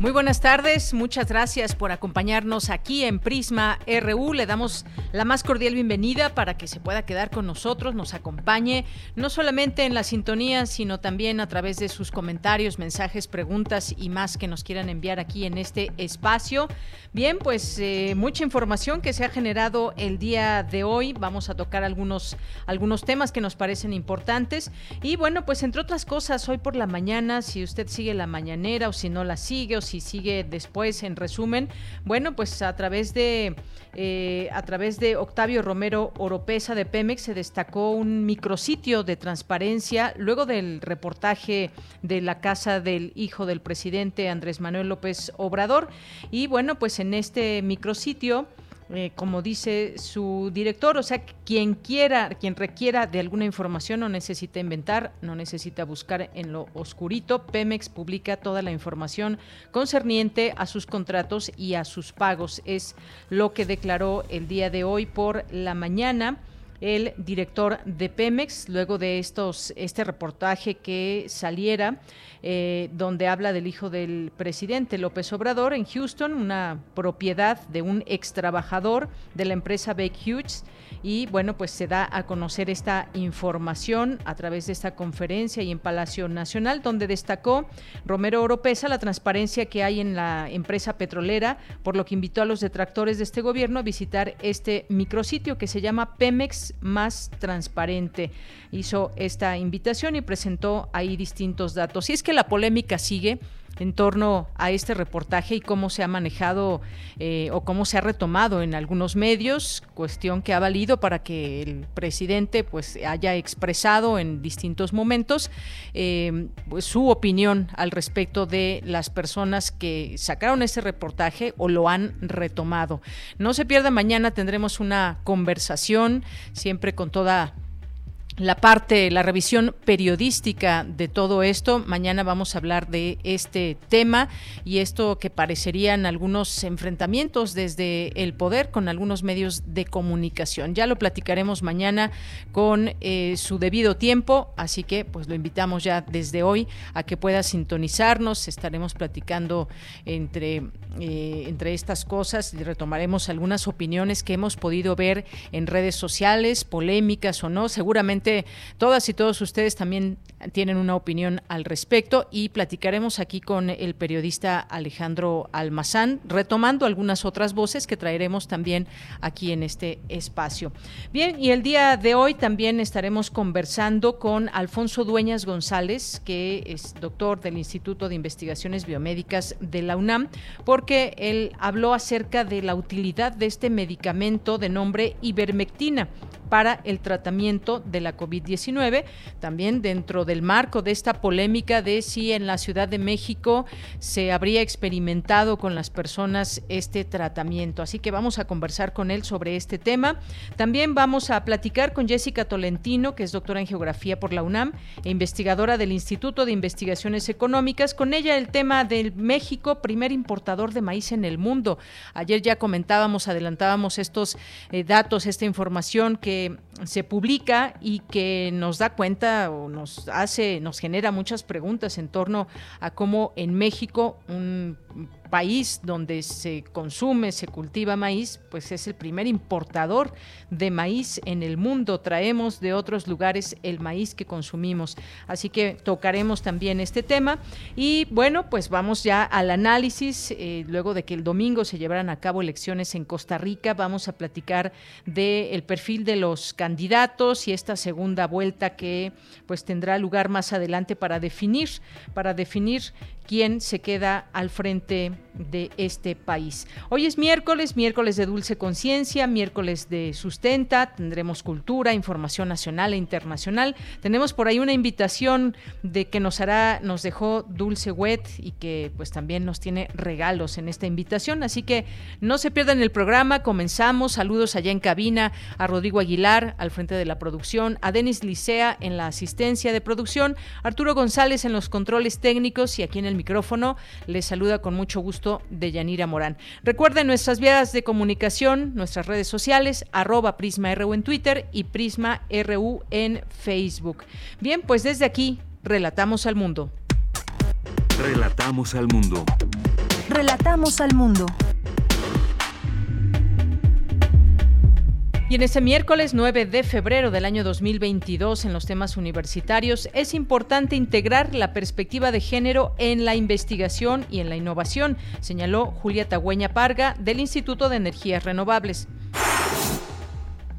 Muy buenas tardes, muchas gracias por acompañarnos aquí en Prisma RU. Le damos la más cordial bienvenida para que se pueda quedar con nosotros, nos acompañe, no solamente en la sintonía, sino también a través de sus comentarios, mensajes, preguntas y más que nos quieran enviar aquí en este espacio. Bien, pues eh, mucha información que se ha generado el día de hoy. Vamos a tocar algunos, algunos temas que nos parecen importantes. Y bueno, pues entre otras cosas, hoy por la mañana, si usted sigue la mañanera o si no la sigue si sigue después en resumen, bueno, pues a través de eh, a través de Octavio Romero Oropesa de Pemex se destacó un micrositio de transparencia luego del reportaje de la casa del hijo del presidente Andrés Manuel López Obrador. Y bueno, pues en este micrositio eh, como dice su director, o sea, quien quiera, quien requiera de alguna información no necesita inventar, no necesita buscar en lo oscurito. Pemex publica toda la información concerniente a sus contratos y a sus pagos. Es lo que declaró el día de hoy por la mañana el director de Pemex, luego de estos, este reportaje que saliera, eh, donde habla del hijo del presidente López Obrador en Houston, una propiedad de un ex trabajador de la empresa Baker Hughes y bueno, pues se da a conocer esta información a través de esta conferencia y en Palacio Nacional, donde destacó Romero Oropesa la transparencia que hay en la empresa petrolera, por lo que invitó a los detractores de este gobierno a visitar este micrositio que se llama Pemex Más Transparente. Hizo esta invitación y presentó ahí distintos datos. Y es que la polémica sigue en torno a este reportaje y cómo se ha manejado eh, o cómo se ha retomado en algunos medios, cuestión que ha valido para que el presidente pues haya expresado en distintos momentos eh, pues, su opinión al respecto de las personas que sacaron ese reportaje o lo han retomado. No se pierda, mañana tendremos una conversación siempre con toda la parte, la revisión periodística de todo esto. Mañana vamos a hablar de este tema y esto que parecerían algunos enfrentamientos desde el poder con algunos medios de comunicación. Ya lo platicaremos mañana con eh, su debido tiempo, así que pues lo invitamos ya desde hoy a que pueda sintonizarnos. Estaremos platicando entre, eh, entre estas cosas y retomaremos algunas opiniones que hemos podido ver en redes sociales, polémicas o no. Seguramente todas y todos ustedes también tienen una opinión al respecto y platicaremos aquí con el periodista Alejandro Almazán, retomando algunas otras voces que traeremos también aquí en este espacio. Bien, y el día de hoy también estaremos conversando con Alfonso Dueñas González, que es doctor del Instituto de Investigaciones Biomédicas de la UNAM, porque él habló acerca de la utilidad de este medicamento de nombre ivermectina para el tratamiento de la COVID-19. También dentro del marco de esta polémica de si en la Ciudad de México se habría experimentado con las personas este tratamiento. Así que vamos a conversar con él sobre este tema. También vamos a platicar con Jessica Tolentino, que es doctora en Geografía por la UNAM e investigadora del Instituto de Investigaciones Económicas. Con ella el tema del México, primer importador de maíz en el mundo. Ayer ya comentábamos, adelantábamos estos eh, datos, esta información que se publica y que nos da cuenta o nos hace, nos genera muchas preguntas en torno a cómo en México un país donde se consume, se cultiva maíz, pues es el primer importador de maíz en el mundo. Traemos de otros lugares el maíz que consumimos. Así que tocaremos también este tema. Y bueno, pues vamos ya al análisis. Eh, luego de que el domingo se llevaran a cabo elecciones en Costa Rica, vamos a platicar del perfil de los candidatos y esta segunda vuelta que pues tendrá lugar más adelante para definir, para definir quién se queda al frente de este país. Hoy es miércoles, miércoles de Dulce Conciencia, miércoles de Sustenta, tendremos cultura, información nacional e internacional. Tenemos por ahí una invitación de que nos hará, nos dejó Dulce Wet y que pues también nos tiene regalos en esta invitación, así que no se pierdan el programa, comenzamos. Saludos allá en cabina a Rodrigo Aguilar al frente de la producción, a Denis Licea en la asistencia de producción, Arturo González en los controles técnicos y aquí en el micrófono les saluda con mucho gusto de Yanira Morán. Recuerden nuestras vías de comunicación, nuestras redes sociales, arroba PrismaRU en Twitter y Prisma RU en Facebook. Bien, pues desde aquí, relatamos al mundo. Relatamos al mundo. Relatamos al mundo. Y en este miércoles 9 de febrero del año 2022, en los temas universitarios, es importante integrar la perspectiva de género en la investigación y en la innovación, señaló Julia Tagüeña Parga del Instituto de Energías Renovables.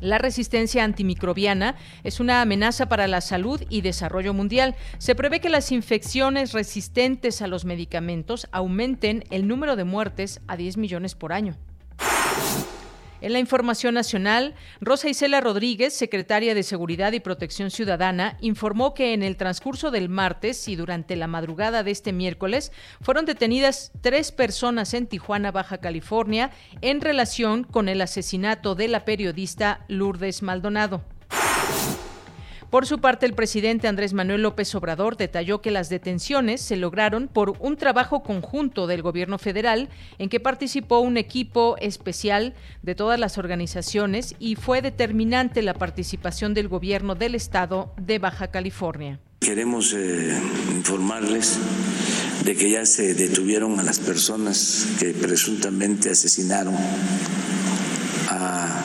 La resistencia antimicrobiana es una amenaza para la salud y desarrollo mundial. Se prevé que las infecciones resistentes a los medicamentos aumenten el número de muertes a 10 millones por año. En la información nacional, Rosa Isela Rodríguez, secretaria de Seguridad y Protección Ciudadana, informó que en el transcurso del martes y durante la madrugada de este miércoles fueron detenidas tres personas en Tijuana, Baja California, en relación con el asesinato de la periodista Lourdes Maldonado. Por su parte, el presidente Andrés Manuel López Obrador detalló que las detenciones se lograron por un trabajo conjunto del gobierno federal en que participó un equipo especial de todas las organizaciones y fue determinante la participación del gobierno del estado de Baja California. Queremos eh, informarles de que ya se detuvieron a las personas que presuntamente asesinaron a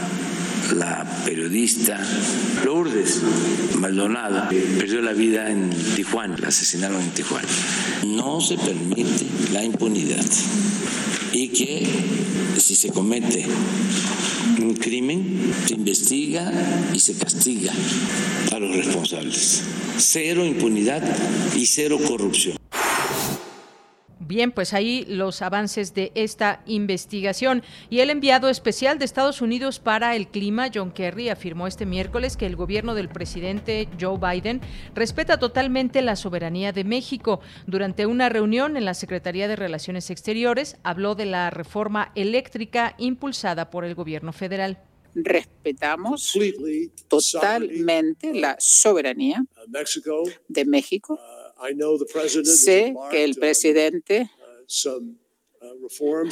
la periodista Lourdes Maldonado perdió la vida en Tijuana, la asesinaron en Tijuana. No se permite la impunidad y que si se comete un crimen, se investiga y se castiga a los responsables. Cero impunidad y cero corrupción. Bien, pues ahí los avances de esta investigación. Y el enviado especial de Estados Unidos para el clima, John Kerry, afirmó este miércoles que el gobierno del presidente Joe Biden respeta totalmente la soberanía de México. Durante una reunión en la Secretaría de Relaciones Exteriores, habló de la reforma eléctrica impulsada por el gobierno federal respetamos totalmente la soberanía de México Sé que el presidente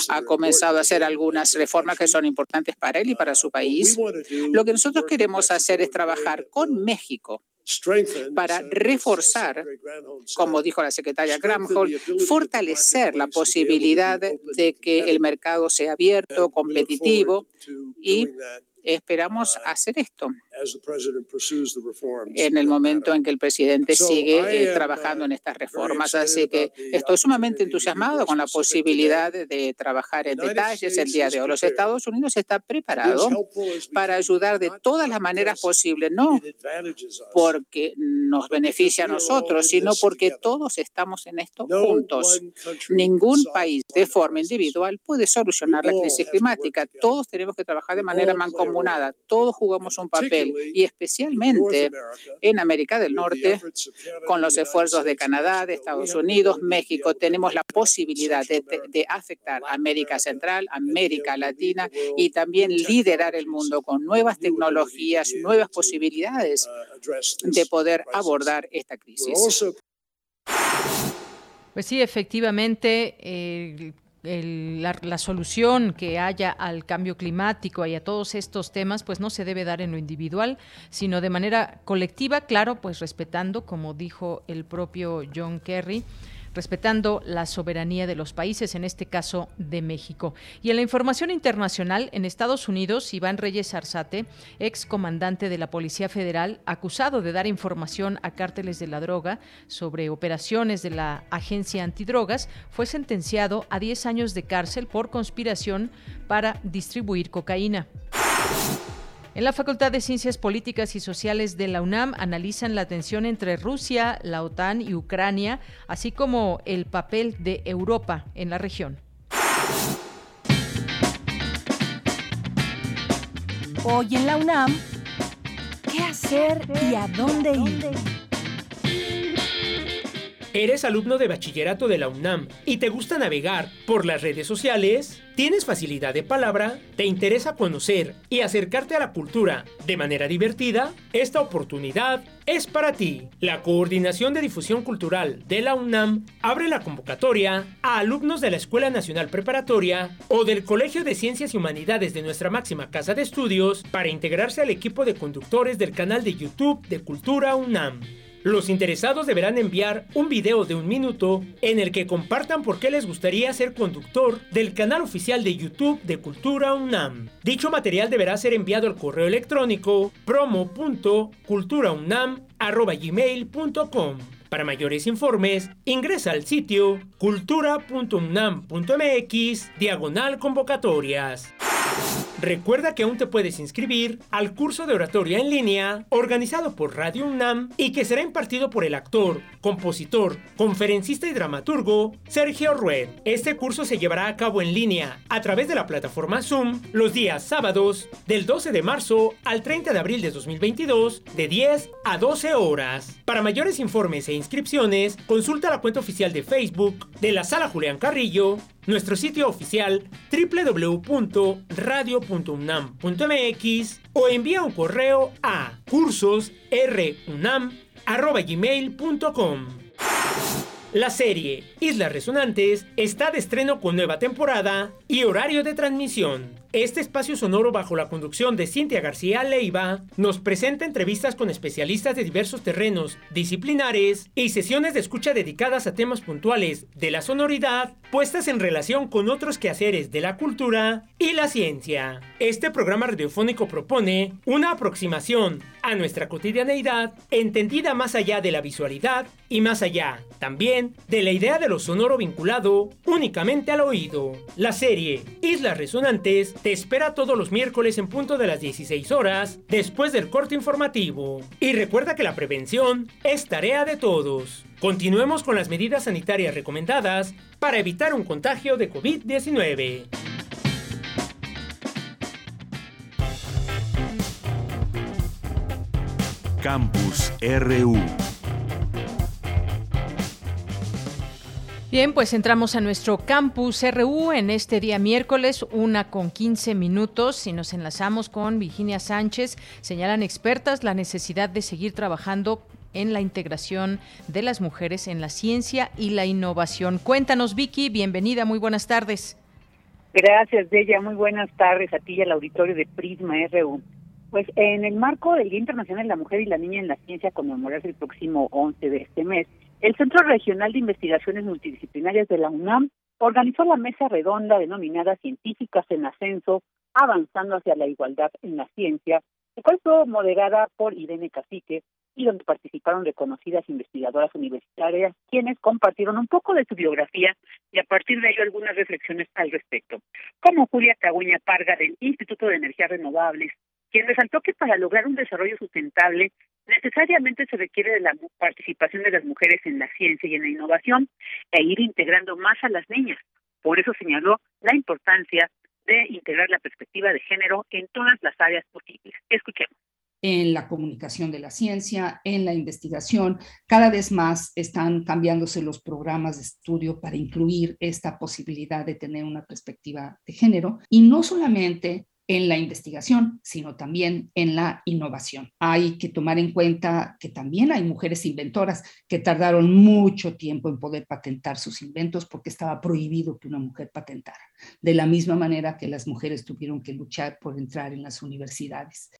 ha comenzado a hacer algunas reformas que son importantes para él y para su país. Lo que nosotros queremos hacer es trabajar con México para reforzar, como dijo la secretaria Gramholm, fortalecer la posibilidad de que el mercado sea abierto, competitivo y esperamos hacer esto en el momento en que el presidente sigue eh, trabajando en estas reformas. Así que estoy sumamente entusiasmado con la posibilidad de trabajar en detalles el día de hoy. Los Estados Unidos está preparado para ayudar de todas las maneras posibles, no porque nos beneficia a nosotros, sino porque todos estamos en esto juntos. Ningún país de forma individual puede solucionar la crisis climática. Todos tenemos que trabajar de manera mancomunada. Todos jugamos un papel y especialmente en América del Norte, con los esfuerzos de Canadá, de Estados Unidos, México, tenemos la posibilidad de, afectar a América Central, América Latina y también liderar el mundo con nuevas tecnologías, nuevas posibilidades de poder abordar esta crisis. Pues sí, efectivamente, eh, la, solución que haya al cambio climático y a todos estos temas, pues no se debe dar en lo individual, sino de manera colectiva, claro, pues respetando, como dijo el propio John Kerry, respetando la soberanía de los países, en este caso de México. Y en la información internacional, en Estados Unidos, Iván Reyes Arzate, ex comandante de la Policía Federal, acusado de dar información a cárteles de la droga sobre operaciones de la Agencia Antidrogas, fue sentenciado a 10 años de cárcel por conspiración para distribuir cocaína. En la Facultad de Ciencias Políticas y Sociales de la UNAM analizan la tensión entre Rusia, la OTAN y Ucrania, así como el papel de Europa en la región. Hoy en la UNAM, ¿qué hacer y a dónde ir? ¿Eres alumno de bachillerato de la UNAM y te gusta navegar por las redes sociales? ¿Tienes facilidad de palabra? ¿Te interesa conocer y acercarte a la cultura de manera divertida? Esta oportunidad es para ti. La Coordinación de Difusión Cultural de la UNAM abre la convocatoria a alumnos de la Escuela Nacional Preparatoria o del Colegio de Ciencias y Humanidades de nuestra máxima casa de estudios para integrarse al equipo de conductores del canal de YouTube de Cultura UNAM. Los interesados deberán enviar un video de un minuto en el que compartan por qué les gustaría ser conductor del canal oficial de YouTube de Cultura UNAM. Dicho material deberá ser enviado al correo electrónico promo.culturaunam.gmail.com. Para mayores informes, ingresa al sitio cultura.unam.mx diagonal convocatorias. Recuerda que aún te puedes inscribir al curso de oratoria en línea organizado por Radio UNAM y que será impartido por el actor, compositor, conferencista y dramaturgo Sergio Rued. Este curso se llevará a cabo en línea a través de la plataforma Zoom los días sábados del 12 de marzo al 30 de abril de 2022 de 10 a 12 horas. Para mayores informes e inscripciones, consulta la cuenta oficial de Facebook de la Sala Julián Carrillo nuestro sitio oficial www.radio.unam.mx o envía un correo a cursosrunam.gmail.com. La serie Islas Resonantes está de estreno con nueva temporada y horario de transmisión. Este espacio sonoro bajo la conducción de Cintia García Leiva nos presenta entrevistas con especialistas de diversos terrenos disciplinares y sesiones de escucha dedicadas a temas puntuales de la sonoridad puestas en relación con otros quehaceres de la cultura y la ciencia. Este programa radiofónico propone una aproximación a nuestra cotidianeidad entendida más allá de la visualidad y más allá también de la idea de lo sonoro vinculado únicamente al oído. La serie Islas Resonantes te espera todos los miércoles en punto de las 16 horas, después del corte informativo. Y recuerda que la prevención es tarea de todos. Continuemos con las medidas sanitarias recomendadas para evitar un contagio de COVID-19. Campus RU Bien, pues entramos a nuestro campus RU en este día miércoles, una con 15 minutos, y nos enlazamos con Virginia Sánchez. Señalan expertas la necesidad de seguir trabajando en la integración de las mujeres en la ciencia y la innovación. Cuéntanos, Vicky, bienvenida, muy buenas tardes. Gracias, Bella, muy buenas tardes a ti y al auditorio de Prisma RU. Pues en el marco del Día Internacional de la Mujer y la Niña en la Ciencia, conmemorarse el próximo 11 de este mes, el Centro Regional de Investigaciones Multidisciplinarias de la UNAM organizó la mesa redonda denominada Científicas en Ascenso, avanzando hacia la igualdad en la ciencia, la cual fue moderada por Irene Cacique y donde participaron reconocidas investigadoras universitarias, quienes compartieron un poco de su biografía y a partir de ello algunas reflexiones al respecto, como Julia Caguña Parga del Instituto de Energías Renovables, quien resaltó que para lograr un desarrollo sustentable necesariamente se requiere de la participación de las mujeres en la ciencia y en la innovación e ir integrando más a las niñas. Por eso señaló la importancia de integrar la perspectiva de género en todas las áreas posibles. Escuchemos en la comunicación de la ciencia, en la investigación. Cada vez más están cambiándose los programas de estudio para incluir esta posibilidad de tener una perspectiva de género y no solamente en la investigación, sino también en la innovación. Hay que tomar en cuenta que también hay mujeres inventoras que tardaron mucho tiempo en poder patentar sus inventos porque estaba prohibido que una mujer patentara, de la misma manera que las mujeres tuvieron que luchar por entrar en las universidades.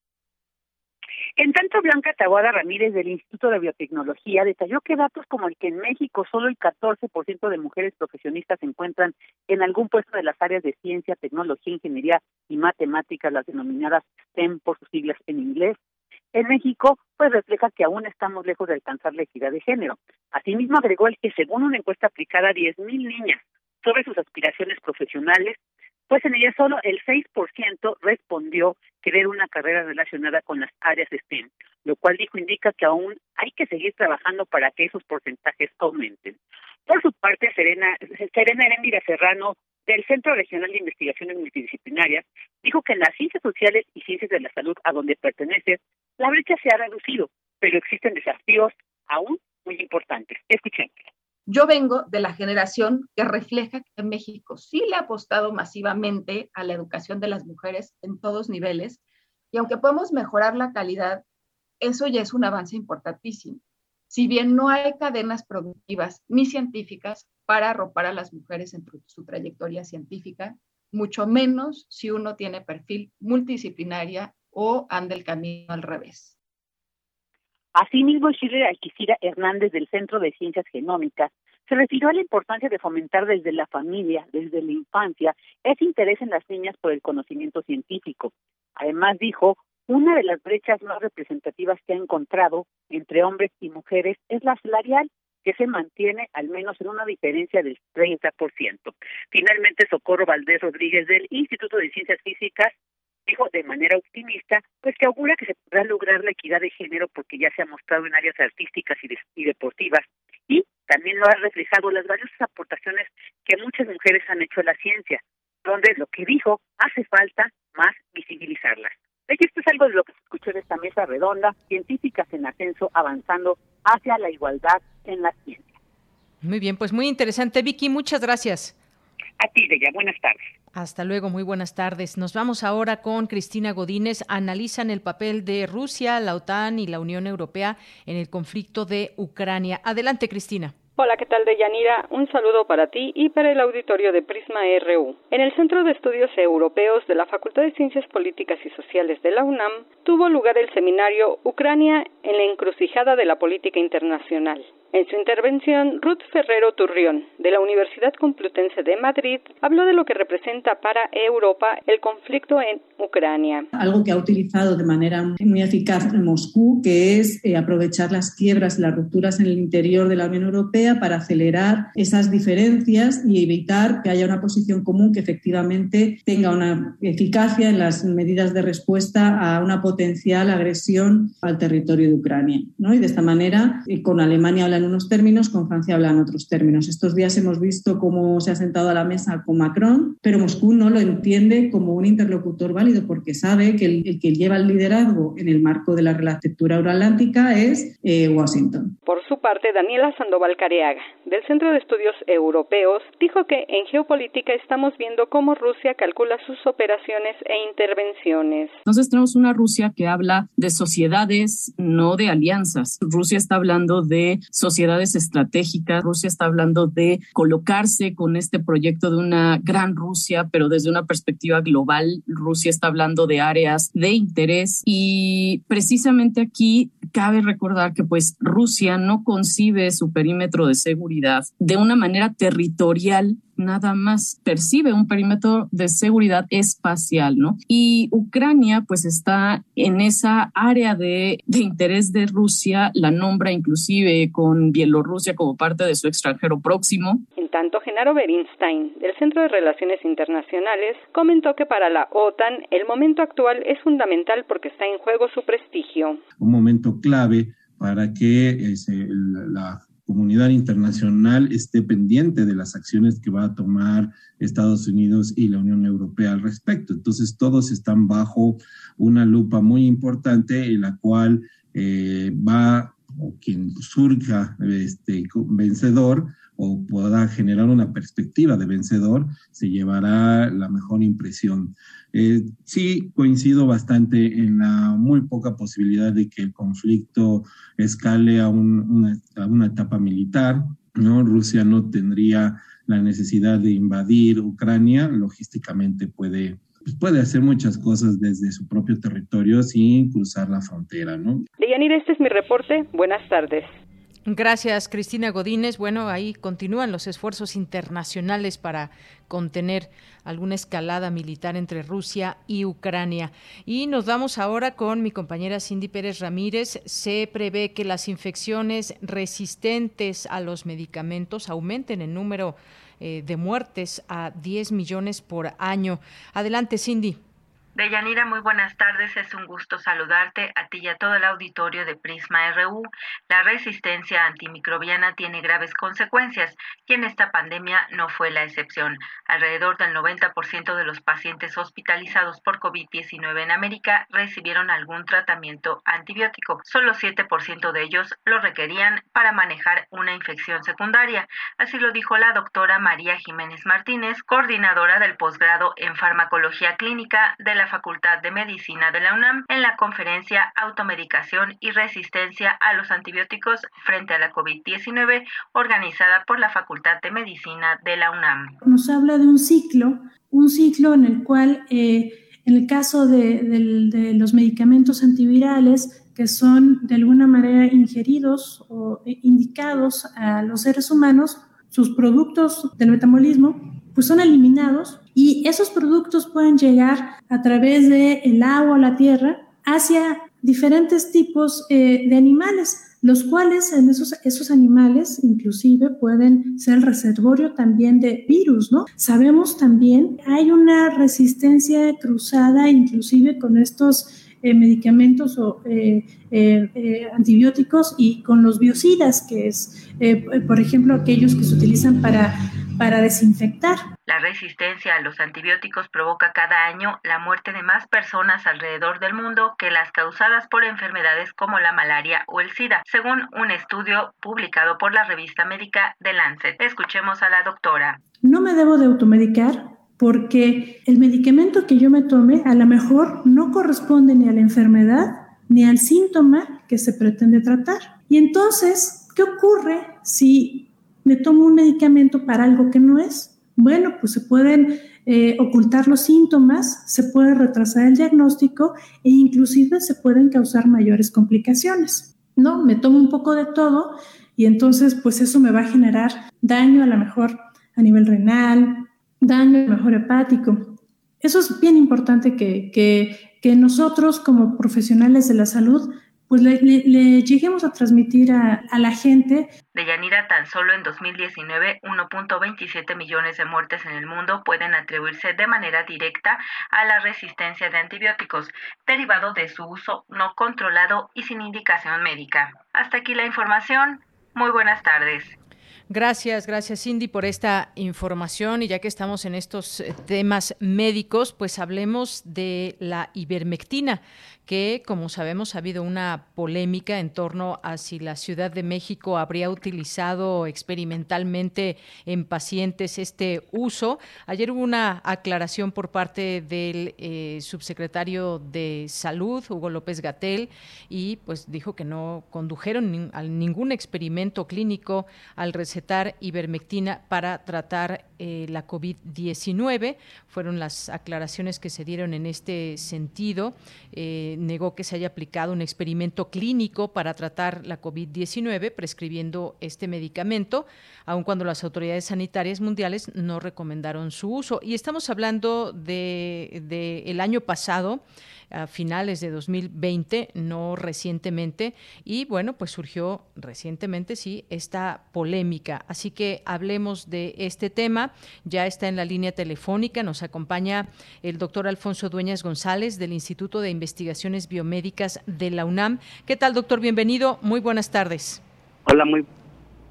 En tanto, Blanca Taguada Ramírez del Instituto de Biotecnología detalló que datos como el que en México solo el 14% de mujeres profesionistas se encuentran en algún puesto de las áreas de ciencia, tecnología, ingeniería y matemáticas, las denominadas STEM por sus siglas en inglés, en México, pues refleja que aún estamos lejos de alcanzar la equidad de género. Asimismo, agregó el que según una encuesta aplicada a 10.000 niñas sobre sus aspiraciones profesionales, pues en ella solo el 6% respondió querer una carrera relacionada con las áreas STEM, lo cual dijo indica que aún hay que seguir trabajando para que esos porcentajes aumenten. Por su parte, Serena, Serena Serrano, del Centro Regional de Investigaciones Multidisciplinarias, dijo que en las ciencias sociales y ciencias de la salud a donde pertenece, la brecha se ha reducido, pero existen desafíos aún muy importantes. Escuchen. Yo vengo de la generación que refleja que México sí le ha apostado masivamente a la educación de las mujeres en todos niveles y aunque podemos mejorar la calidad, eso ya es un avance importantísimo. Si bien no hay cadenas productivas ni científicas para arropar a las mujeres en su trayectoria científica, mucho menos si uno tiene perfil multidisciplinaria o anda el camino al revés. Asimismo, Schiller Alquicira Hernández del Centro de Ciencias Genómicas se refirió a la importancia de fomentar desde la familia, desde la infancia, ese interés en las niñas por el conocimiento científico. Además, dijo, una de las brechas más representativas que ha encontrado entre hombres y mujeres es la salarial, que se mantiene al menos en una diferencia del 30%. Finalmente, Socorro Valdés Rodríguez del Instituto de Ciencias Físicas dijo de manera optimista, pues que augura que se podrá lograr la equidad de género porque ya se ha mostrado en áreas artísticas y, deportivas y también lo ha reflejado las valiosas aportaciones que muchas mujeres han hecho a la ciencia, donde lo que dijo hace falta más visibilizarlas. Esto es algo de lo que se escuchó en esta mesa redonda, científicas en ascenso avanzando hacia la igualdad en la ciencia. Muy bien, pues muy interesante, Vicky, muchas gracias. A ti, Deya, buenas tardes. Hasta luego, muy buenas tardes. Nos vamos ahora con Cristina Godínez. Analizan el papel de Rusia, la OTAN y la Unión Europea en el conflicto de Ucrania. Adelante, Cristina. Hola, ¿qué tal, Deyanira? Un saludo para ti y para el auditorio de Prisma RU. En el Centro de Estudios Europeos de la Facultad de Ciencias Políticas y Sociales de la UNAM tuvo lugar el seminario Ucrania en la encrucijada de la política internacional. En su intervención, Ruth Ferrero Turrión, de la Universidad Complutense de Madrid, habló de lo que representa para Europa el conflicto en Ucrania. Algo que ha utilizado de manera muy eficaz Moscú, que es eh, aprovechar las quiebras y las rupturas en el interior de la Unión Europea para acelerar esas diferencias y evitar que haya una posición común que efectivamente tenga una eficacia en las medidas de respuesta a una potencial agresión al territorio de Ucrania. ¿no? Y de esta manera, eh, con Alemania en unos términos, con Francia habla en otros términos. Estos días hemos visto cómo se ha sentado a la mesa con Macron, pero Moscú no lo entiende como un interlocutor válido porque sabe que el, que lleva el liderazgo en el marco de la arquitectura euroatlántica es eh, Washington. Por su parte, Daniela Sandoval Del Centro de Estudios Europeos, dijo que en geopolítica estamos viendo cómo Rusia calcula sus operaciones e intervenciones. Entonces tenemos una Rusia que habla de sociedades, no de alianzas. Rusia está hablando de sociedades estratégicas. Rusia está hablando de colocarse con este proyecto de una gran Rusia, pero desde una perspectiva global. Rusia está hablando de áreas de interés y precisamente aquí cabe recordar que pues Rusia no concibe su perímetro de seguridad de una manera territorial nada más percibe un perímetro de seguridad espacial, ¿no? Y Ucrania pues está en esa área de, de, interés de Rusia, la nombra inclusive con Bielorrusia como parte de su extranjero próximo. En tanto, Genaro Berinstein, del Centro de Relaciones Internacionales, comentó que para la OTAN el momento actual es fundamental porque está en juego su prestigio. Un momento clave para que eh, la comunidad internacional esté pendiente de las acciones que va a tomar Estados Unidos y la Unión Europea al respecto. Entonces, todos están bajo una lupa muy importante en la cual eh, va, o quien surja este, vencedor, o pueda generar una perspectiva de vencedor, se llevará la mejor impresión. Eh, sí, coincido bastante en la muy poca posibilidad de que el conflicto escale a, una, a una etapa militar. ¿no? Rusia no tendría la necesidad de invadir Ucrania, logísticamente puede pues, puede hacer muchas cosas desde su propio territorio sin cruzar la frontera, ¿no? Este es mi reporte. Buenas tardes. Gracias, Cristina Godínez. Bueno, ahí continúan los esfuerzos internacionales para contener alguna escalada militar entre Rusia y Ucrania. Y nos vamos ahora con mi compañera Cindy Pérez Ramírez. Se prevé que las infecciones resistentes a los medicamentos aumenten en número eh, de muertes a 10 millones por año. Adelante, Cindy. Deyanira, muy buenas tardes. Es un gusto saludarte a ti y a todo el auditorio de Prisma RU. La resistencia antimicrobiana tiene graves consecuencias y en esta pandemia no fue la excepción. Alrededor del 90% de los pacientes hospitalizados por COVID-19 en América recibieron algún tratamiento antibiótico. Solo 7% de ellos lo requerían para manejar una infección secundaria. Así lo dijo la doctora María Jiménez Martínez, coordinadora del posgrado en farmacología clínica de la Facultad de Medicina de la UNAM en la conferencia Automedicación y Resistencia a los Antibióticos frente a la COVID-19 organizada por la Facultad de Medicina de la UNAM. Nos habla de un ciclo, un ciclo en el cual, eh, en el caso de, de los medicamentos antivirales, que son de alguna manera ingeridos o indicados a los seres humanos, sus productos del metabolismo pues son eliminados y esos productos pueden llegar a través del el agua la tierra hacia diferentes tipos eh, de animales, los cuales en esos, esos animales inclusive pueden ser reservorio también de virus, ¿no? Sabemos también hay una resistencia cruzada inclusive con estos eh, medicamentos o eh, antibióticos y con los biocidas, que es, por ejemplo, aquellos que se utilizan para para desinfectar. La resistencia a los antibióticos provoca cada año la muerte de más personas alrededor del mundo que las causadas por enfermedades como la malaria o el SIDA, según un estudio publicado por la revista médica The Lancet. Escuchemos a la doctora. No me debo de automedicar porque el medicamento que yo me tome a lo mejor no corresponde ni a la enfermedad ni al síntoma que se pretende tratar. Y entonces, ¿qué ocurre si me tomo un medicamento para algo que no es. Bueno, pues se pueden eh, ocultar los síntomas, se puede retrasar el diagnóstico e inclusive se pueden causar mayores complicaciones. ¿No? Me tomo un poco de todo y entonces pues eso me va a generar daño a lo mejor a nivel renal, daño a lo mejor hepático. Eso es bien importante que, que, que nosotros como profesionales de la salud pues le, lleguemos a transmitir a, a, la gente. De Yanira, tan solo en 2019, 1.27 millones de muertes en el mundo pueden atribuirse de manera directa a la resistencia de antibióticos, derivado de su uso no controlado y sin indicación médica. Hasta aquí la información. Muy buenas tardes. Gracias, gracias Cindy por esta información y ya que estamos en estos eh, temas médicos, pues hablemos de la ivermectina que, como sabemos, ha habido una polémica en torno a si la Ciudad de México habría utilizado experimentalmente en pacientes este uso. Ayer hubo una aclaración por parte del eh, subsecretario de Salud, Hugo López Gatel, y pues dijo que no condujeron a ningún experimento clínico al recetar ivermectina para tratar eh, la COVID-19. Fueron las aclaraciones que se dieron en este sentido. Eh, negó que se haya aplicado un experimento clínico para tratar la COVID-19 prescribiendo este medicamento, aun cuando las autoridades sanitarias mundiales no recomendaron su uso. Y estamos hablando de, de el año pasado a finales de 2020, no recientemente, y bueno, pues surgió recientemente, sí, esta polémica. Así que hablemos de este tema. Ya está en la línea telefónica, nos acompaña el doctor Alfonso Dueñas González del Instituto de Investigaciones Biomédicas de la UNAM. ¿Qué tal, doctor? Bienvenido. Muy buenas tardes. Hola, muy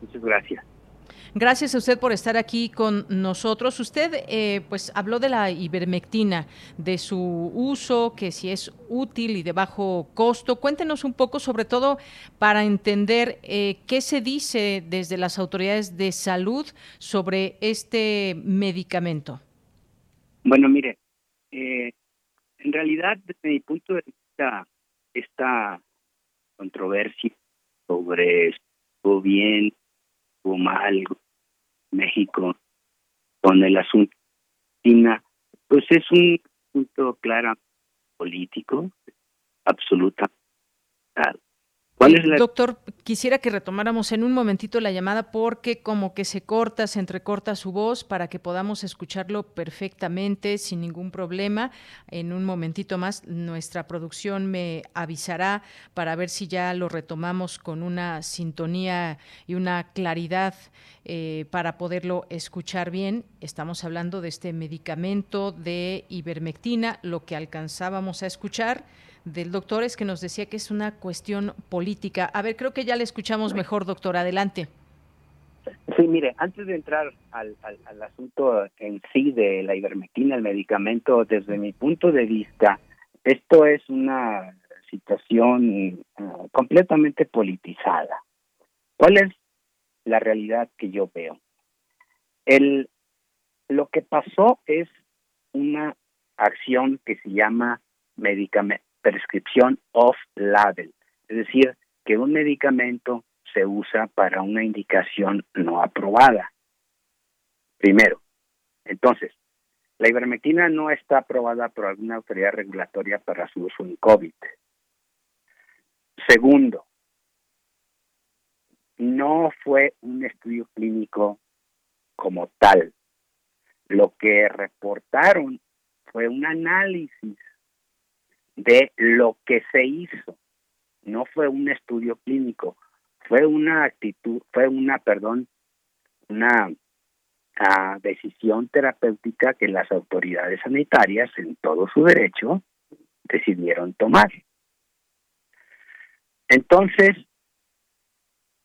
muchas gracias. Gracias a usted por estar aquí con nosotros. Usted eh, pues habló de la ivermectina, de su uso, que si es útil y de bajo costo. Cuéntenos un poco, sobre todo para entender eh, qué se dice desde las autoridades de salud sobre este medicamento. Bueno, mire, eh, en realidad, desde mi punto de vista, esta controversia sobre o bien o mal México con el asunto China, pues es un punto claro político, absoluta. ¿Cuál es la... Doctor, quisiera que retomáramos en un momentito la llamada porque como que se corta, se entrecorta su voz para que podamos escucharlo perfectamente sin ningún problema. En un momentito más nuestra producción me avisará para ver si ya lo retomamos con una sintonía y una claridad eh, para poderlo escuchar bien. Estamos hablando de este medicamento de ivermectina, lo que alcanzábamos a escuchar del doctor es que nos decía que es una cuestión política. A ver, creo que ya le escuchamos mejor, doctor. Adelante. Sí, mire, antes de entrar al, asunto en sí de la ivermectina, el medicamento, desde mi punto de vista, esto es una situación eh, completamente politizada. ¿Cuál es la realidad que yo veo? El, lo que pasó es una acción que se llama medicamento, prescripción off-label, es decir, que un medicamento se usa para una indicación no aprobada. Primero, entonces, la ivermectina no está aprobada por alguna autoridad regulatoria para su uso en COVID. Segundo, no fue un estudio clínico como tal. Lo que reportaron fue un análisis de lo que se hizo. No fue un estudio clínico, fue una actitud, fue una, perdón, una ah, decisión terapéutica que las autoridades sanitarias, en todo su derecho, decidieron tomar. Entonces,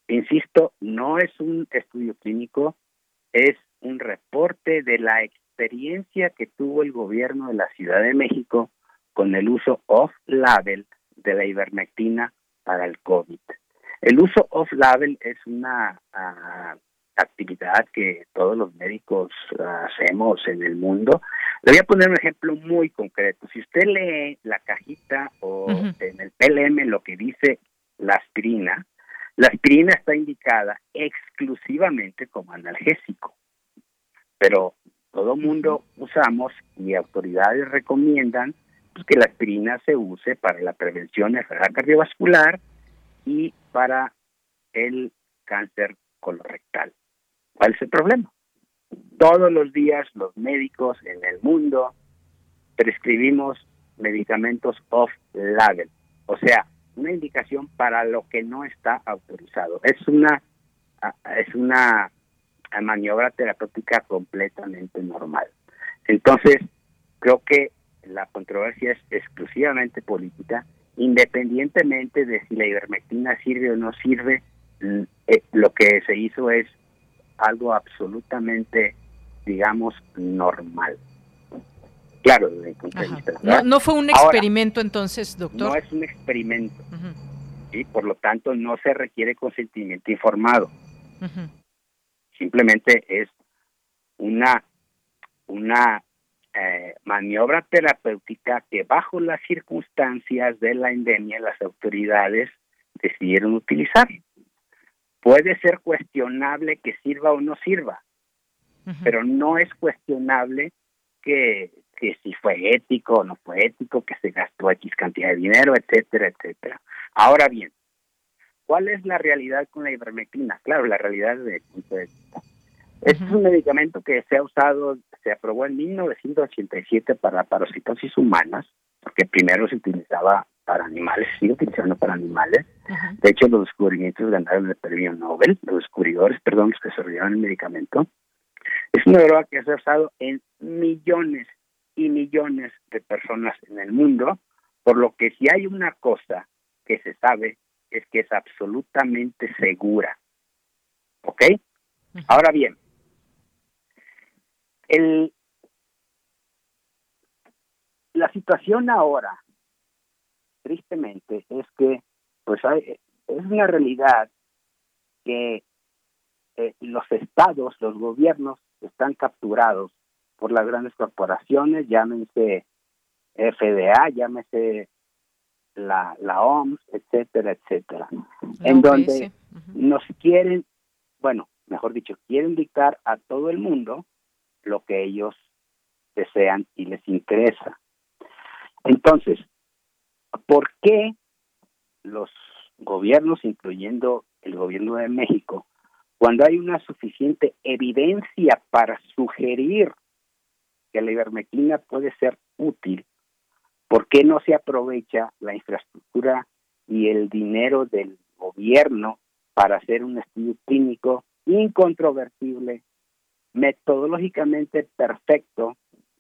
insisto, no es un estudio clínico, es un reporte de la experiencia que tuvo el gobierno de la Ciudad de México con el uso off-label de la ivermectina para el COVID. El uso off-label es una ah, actividad que todos los médicos hacemos en el mundo. Le voy a poner un ejemplo muy concreto. Si usted lee la cajita o en el PLM lo que dice la aspirina, la aspirina está indicada exclusivamente como analgésico. Pero todo mundo usamos y autoridades recomiendan que la aspirina se use para la prevención de enfermedad cardiovascular y para el cáncer colorectal. ¿Cuál es el problema? Todos los días los médicos en el mundo prescribimos medicamentos off-label, o sea, una indicación para lo que no está autorizado. Es una es una maniobra terapéutica completamente normal. Entonces, creo que la controversia es exclusivamente política, independientemente de si la ivermectina sirve o no sirve, eh, lo que se hizo es algo absolutamente, digamos, normal. Claro, desde no, fue un experimento entonces, doctor. No es un experimento. y Por lo tanto, no se requiere consentimiento informado. Simplemente es una, una eh, maniobra terapéutica que bajo las circunstancias de la endemia las autoridades decidieron utilizar. Puede ser cuestionable que sirva o no sirva, pero no es cuestionable que, que si fue ético o no fue ético, que se gastó X cantidad de dinero, etcétera, etcétera. Ahora bien, ¿cuál es la realidad con la ivermectina? Claro, la realidad de, de es un medicamento que se ha usado, se aprobó en 1987 para parasitosis humanas, porque primero se utilizaba para animales, sigue utilizando para animales. De hecho, los descubrimientos ganaron el premio Nobel, los descubridores, perdón, los que desarrollaron el medicamento. Es una droga que se ha usado en millones y millones de personas en el mundo, por lo que si hay una cosa que se sabe es que es absolutamente segura. ¿Ok? Ahora bien, el, la situación ahora, tristemente, es que pues hay, es una realidad que eh, los estados, los gobiernos están capturados por las grandes corporaciones, llámense FDA, llámese la, la OMS, etcétera, etcétera, en donde nos quieren, bueno, mejor dicho, quieren dictar a todo el mundo lo que ellos desean y les interesa. Entonces, ¿por qué los gobiernos, incluyendo el gobierno de México, cuando hay una suficiente evidencia para sugerir que la ivermectina puede ser útil, ¿por qué no se aprovecha la infraestructura y el dinero del gobierno para hacer un estudio clínico incontrovertible, metodológicamente perfecto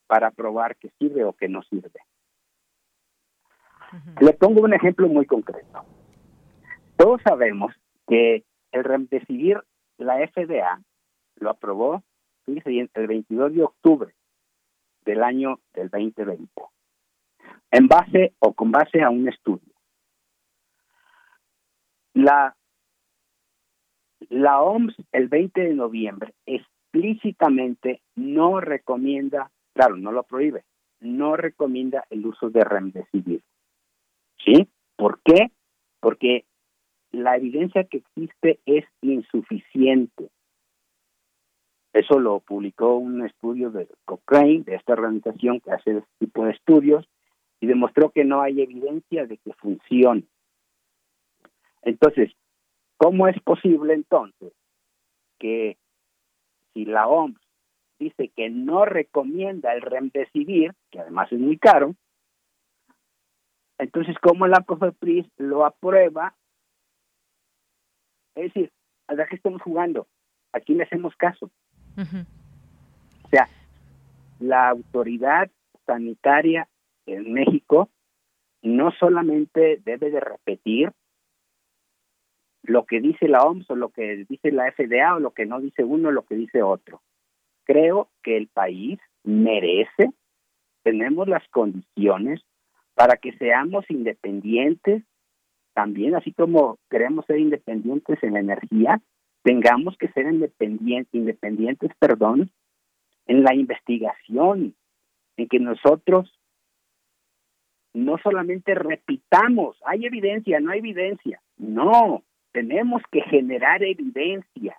para probar que sirve o que no sirve? Le pongo un ejemplo muy concreto. Todos sabemos que el remdesivir, la FDA lo aprobó el 22 de octubre del año del 2020, en base o con base a un estudio. La, la OMS el 20 de noviembre explícitamente no recomienda, claro, no lo prohíbe, no recomienda el uso de remdesivir. ¿Sí? ¿Por qué? Porque la evidencia que existe es insuficiente. Eso lo publicó un estudio de Cochrane, de esta organización que hace este tipo de estudios, y demostró que no hay evidencia de que funcione. Entonces, ¿cómo es posible entonces que si la OMS dice que no recomienda el remdesivir, que además es muy caro, entonces cómo la COFEPRIS lo aprueba es decir, ¿a la que estamos jugando? Aquí le hacemos caso. O sea, la autoridad sanitaria en México no solamente debe de repetir lo que dice la OMS o lo que dice la FDA o lo que no dice uno o lo que dice otro. Creo que el país merece, tenemos las condiciones para que seamos independientes también, así como queremos ser independientes en la energía, tengamos que ser independientes, independientes, perdón, en la investigación, en que nosotros no solamente repitamos, hay evidencia, no hay evidencia, no, tenemos que generar evidencia.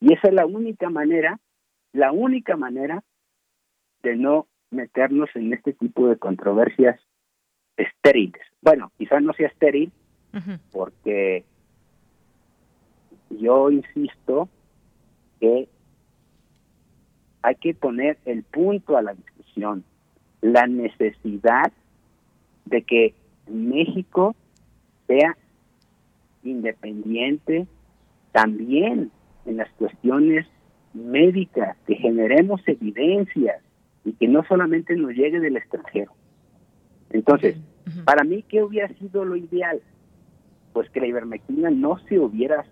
Y esa es la única manera, la única manera de no meternos en este tipo de controversias estériles. Bueno, quizás no sea estéril, porque yo insisto que hay que poner el punto a la discusión, la necesidad de que México sea independiente también en las cuestiones médicas, que generemos evidencias y que no solamente nos llegue del extranjero. Entonces, para mí, ¿qué hubiera sido lo ideal? pues que la ivermectina no se hubiera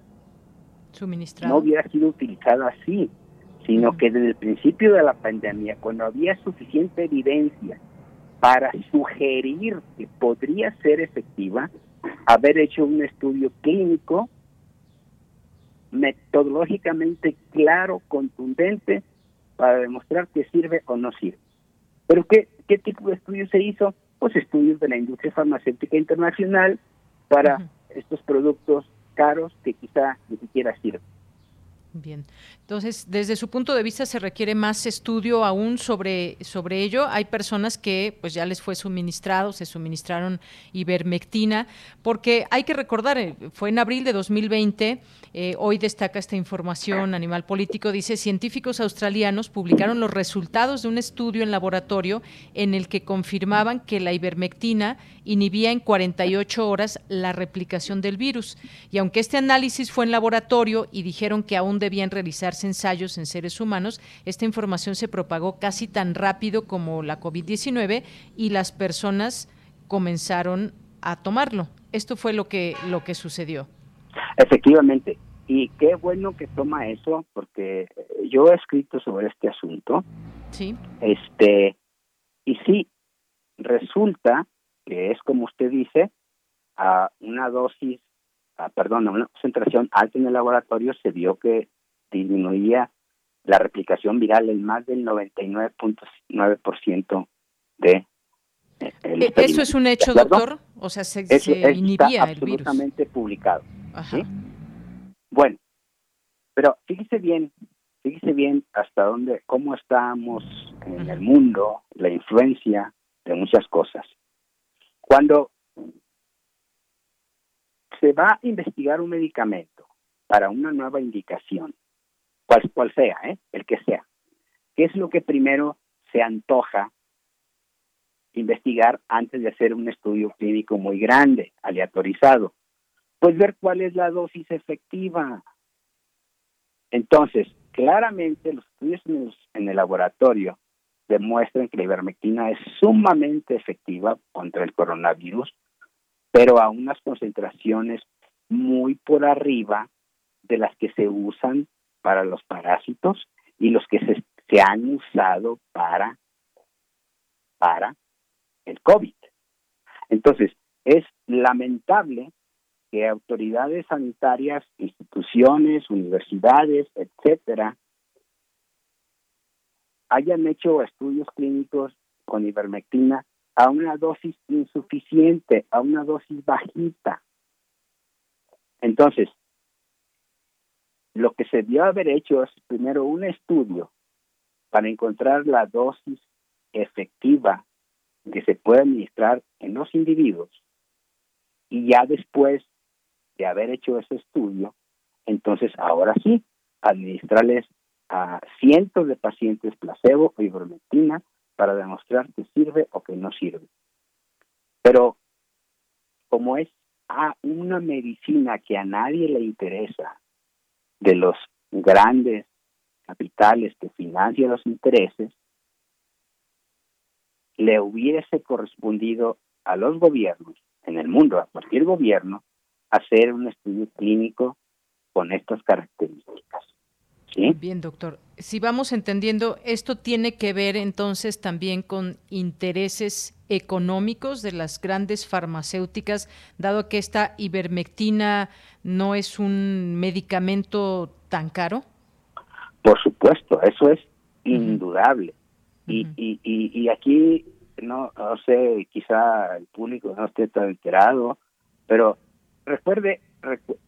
suministrado, no hubiera sido utilizada así, sino que desde el principio de la pandemia, cuando había suficiente evidencia para sugerir que podría ser efectiva, haber hecho un estudio clínico metodológicamente claro, contundente, para demostrar que sirve o no sirve. ¿Pero qué, qué tipo de estudio se hizo? Pues estudios de la industria farmacéutica internacional para estos productos caros que quizá ni siquiera sirven. Bien, entonces desde su punto de vista se requiere más estudio aún sobre, sobre ello. Hay personas que pues ya les fue suministrado, se suministraron ivermectina, porque hay que recordar, eh, fue en abril de 2020, eh, hoy destaca esta información Animal Político, dice, científicos australianos publicaron los resultados de un estudio en laboratorio en el que confirmaban que la ivermectina inhibía en 48 horas la replicación del virus. Y aunque este análisis fue en laboratorio y dijeron que aún debían realizarse ensayos en seres humanos, esta información se propagó casi tan rápido como la COVID-19 y las personas comenzaron a tomarlo. Esto fue lo que, lo que sucedió. Efectivamente. Y qué bueno que toma eso, porque yo he escrito sobre este asunto. Sí. Este, y sí, resulta que es como usted dice, a una dosis perdón, a una concentración alta en el laboratorio se vio que disminuía la replicación viral en más del 99.9% de eh, eh, ¿Eso es un hecho, doctor? O sea, se, inhibía el virus. absolutamente publicado. Bueno, pero fíjese bien, fíjese bien hasta dónde, cómo estamos en el mundo, la influencia de muchas cosas. Cuando se va a investigar un medicamento para una nueva indicación, cual, sea, ¿eh? el que sea, ¿qué es lo que primero se antoja investigar antes de hacer un estudio clínico muy grande, aleatorizado? Pues ver cuál es la dosis efectiva. Entonces, claramente los estudios en el, laboratorio demuestran que la ivermectina es sumamente efectiva contra el coronavirus, pero a unas concentraciones muy por arriba de las que se usan para los parásitos y los que se, se han usado para, para el COVID. Entonces, es lamentable que autoridades sanitarias, instituciones, universidades, etcétera, hayan hecho estudios clínicos con ivermectina a una dosis insuficiente, a una dosis bajita. Entonces, lo que se debió haber hecho es primero un estudio para encontrar la dosis efectiva que se puede administrar en los individuos y ya después de haber hecho ese estudio, entonces ahora sí, administrarles a cientos de pacientes placebo o ivermectina para demostrar que sirve o que no sirve. Pero como es a una medicina que a nadie le interesa de los grandes capitales que financian los intereses, le hubiese correspondido a los gobiernos en el mundo, a cualquier gobierno, hacer un estudio clínico con estas características. ¿Sí? Bien, doctor. Si vamos entendiendo, esto tiene que ver entonces también con intereses económicos de las grandes farmacéuticas, dado que esta ivermectina no es un medicamento tan caro. Por supuesto, eso es indudable. y, y, y, aquí, no, no sé, quizá el público no esté tan enterado, pero recuerde,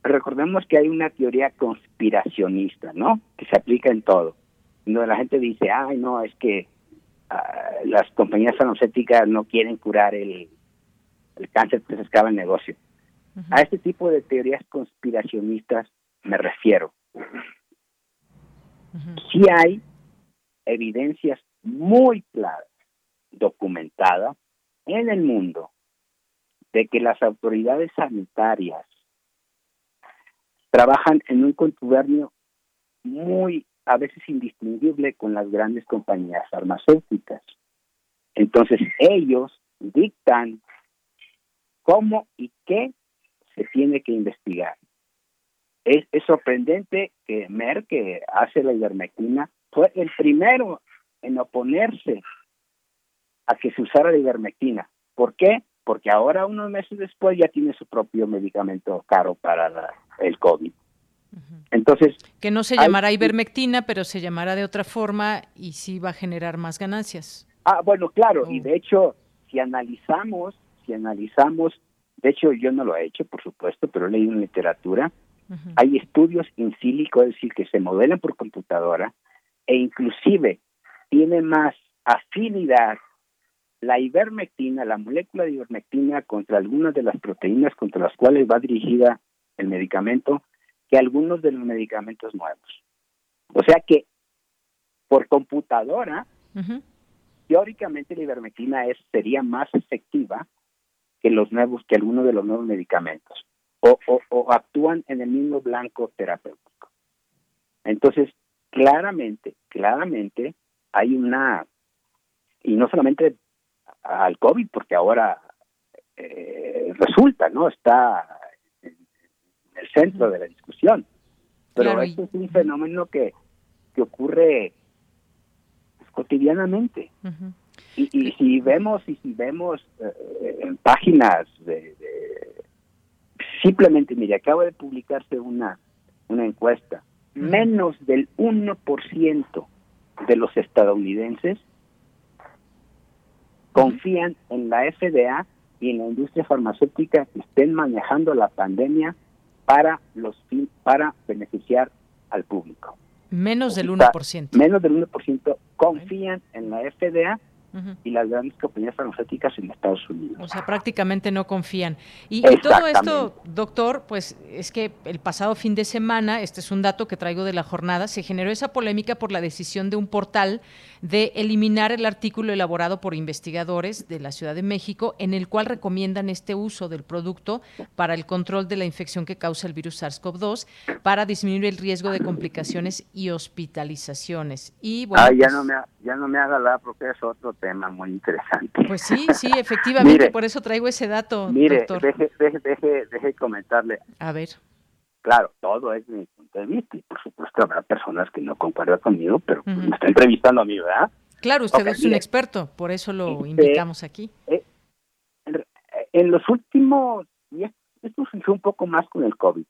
recordemos que hay una teoría conspiracionista, ¿no? Que se aplica en todo. Donde la gente dice, ay, no, es que ah, las compañías farmacéuticas no quieren curar el, el cáncer, pues escapa el negocio. A este tipo de teorías conspiracionistas me refiero. Si hay evidencias muy claras, documentadas en el mundo, de que las autoridades sanitarias trabajan en un contubernio muy a veces indistinguible con las grandes compañías farmacéuticas. Entonces ellos dictan cómo y qué se tiene que investigar. Es, sorprendente que Merck, que hace la ivermectina, fue el primero en oponerse a que se usara la ivermectina. ¿Por qué? porque ahora unos meses después ya tiene su propio medicamento caro para el COVID. Entonces... Que no se llamará ivermectina, pero se llamará de otra forma y sí va a generar más ganancias. Ah, bueno, claro, y oh. de hecho, si analizamos, si analizamos, de hecho yo no lo he hecho, por supuesto, pero he leído en literatura, hay estudios in silico, es decir, que se modelan por computadora e inclusive tiene más afinidad la ivermectina, la molécula de ivermectina contra algunas de las proteínas contra las cuales va dirigida el medicamento que algunos de los medicamentos nuevos. O sea que por computadora, teóricamente la ivermectina es, sería más efectiva que los nuevos, que algunos de los nuevos medicamentos, o, o actúan en el mismo blanco terapéutico. Entonces, claramente, claramente hay una, y no solamente al COVID, porque ahora eh, resulta, ¿no? Está el centro de la discusión. Pero esto es un fenómeno que, que ocurre pues, cotidianamente. y, si vemos, y si vemos eh, en páginas de, simplemente, mire, acaba de publicarse una, una encuesta, menos del 1% de los estadounidenses confían en la FDA y en la industria farmacéutica que estén manejando la pandemia para los para beneficiar al público. Menos del 1%. menos del 1% confían en la FDA y las grandes compañías farmacéuticas en Estados Unidos. O sea, prácticamente no confían. Y, todo esto, doctor, pues es que el pasado fin de semana, este es un dato que traigo de la jornada, se generó esa polémica por la decisión de un portal de eliminar el artículo elaborado por investigadores de la Ciudad de México en el cual recomiendan este uso del producto para el control de la infección que causa el virus SARS-CoV-2 para disminuir el riesgo de complicaciones y hospitalizaciones. Y bueno, ah, ya, pues no me, ya no me haga la porque es otro tema muy interesante. Pues sí, sí, efectivamente, por eso traigo ese dato, mire, Deje, deje, deje, deje comentarle. A ver. Claro, todo es mi punto de vista y por supuesto habrá personas que no concuerdan conmigo, pero pues, me está entrevistando a mí, ¿verdad? Claro, usted es un experto, por eso lo este, invitamos aquí. Eh, en, los últimos, y esto sucedió un poco más con el COVID.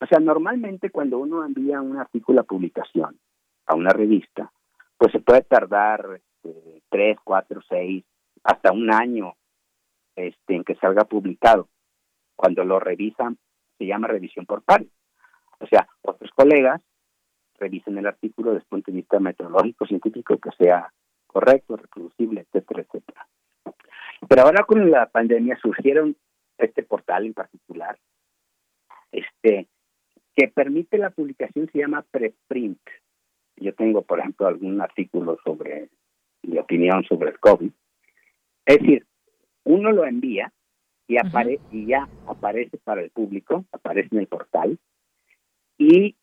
O sea, normalmente cuando uno envía un artículo a publicación a una revista, pues se puede tardar este, tres, cuatro, seis, hasta un año este, en que salga publicado. Cuando lo revisan se llama revisión por pares. O sea, otros colegas revisen el artículo desde el punto de vista metodológico, científico, que sea correcto, reproducible, etcétera, etcétera. Pero ahora con la pandemia surgieron este portal en particular, este, que permite la publicación, se llama preprint. Yo tengo, por ejemplo, algún artículo sobre mi opinión sobre el COVID. Es decir, uno lo envía y, apare y ya aparece para el público, aparece en el portal, y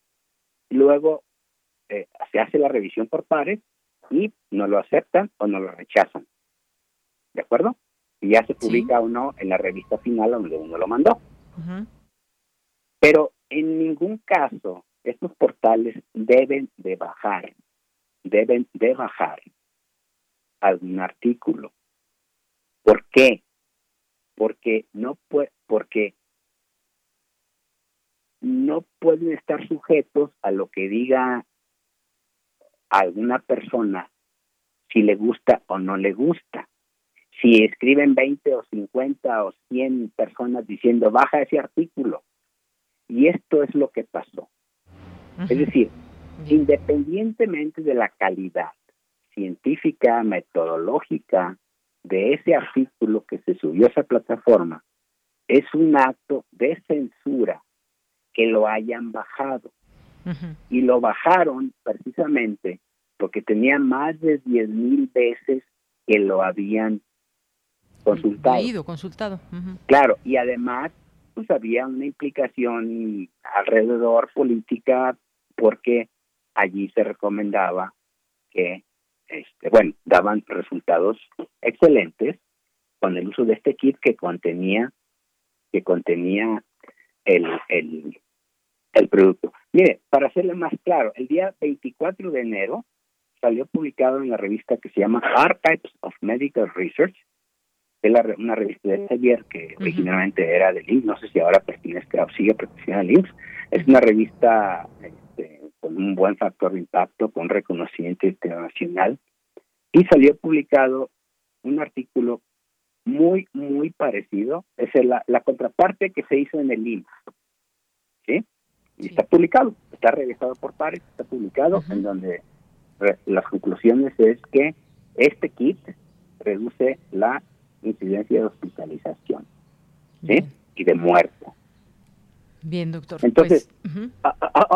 luego eh, se hace la revisión por pares y no lo aceptan o no lo rechazan. ¿De acuerdo? Y ya se publica o no en la revista final donde uno lo mandó. Pero en ningún caso estos portales deben de bajar, deben de bajar algún artículo. ¿Por qué? porque no puede, porque no pueden estar sujetos a lo que diga alguna persona si le gusta o no le gusta. Si escriben 20 o 50 o 100 personas diciendo baja ese artículo. Y esto es lo que pasó. Es decir, independientemente de la calidad científica, metodológica, de ese artículo que se subió a esa plataforma es un acto de censura que lo hayan bajado. Y lo bajaron precisamente porque tenía más de 10 mil veces que lo habían consultado. consultado. Claro, y además pues había una implicación alrededor política porque allí se recomendaba que este, bueno, daban resultados excelentes con el uso de este kit que contenía que contenía el, el, el producto. Mire, para hacerle más claro, el día 24 de enero salió publicado en la revista que se llama Archives of Medical Research, es una revista de Elsevier que originalmente era del IMSS, no sé si ahora pertenece o sigue perteneciendo al IMSS, es una revista este, con un buen factor de impacto, con reconocimiento internacional, y salió publicado un artículo muy, muy parecido, es la, la contraparte que se hizo en el IMSS, ¿sí? Y está publicado, está revisado por pares, está publicado, en donde las conclusiones es que este kit reduce la incidencia de hospitalización, ¿sí? Y de muerte. Bien, doctor. Entonces, pues,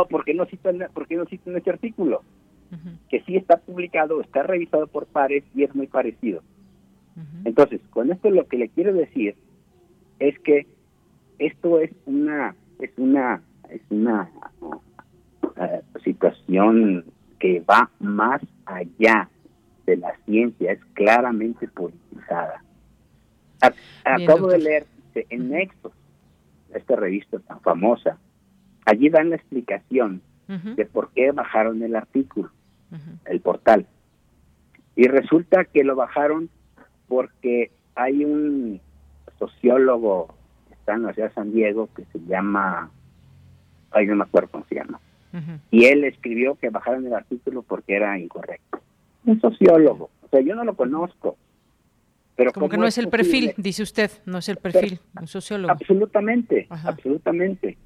¿por, qué no citan, ¿por qué no citan este artículo? Que sí está publicado, está revisado por pares y es muy parecido. Entonces, con esto lo que le quiero decir es que esto es una es una es una eh, situación que va más allá de la ciencia, es claramente politizada. acabo de leer en Nexos esta revista tan famosa, allí dan la explicación de por qué bajaron el artículo, el portal. Y resulta que lo bajaron porque hay un sociólogo que está en la ciudad de San Diego que se llama, ay, no me acuerdo cómo se llama, y él escribió que bajaron el artículo porque era incorrecto. Un sociólogo, o sea, yo no lo conozco, como que no es, el perfil, dice usted, no es el perfil, un sociólogo. Absolutamente, absolutamente.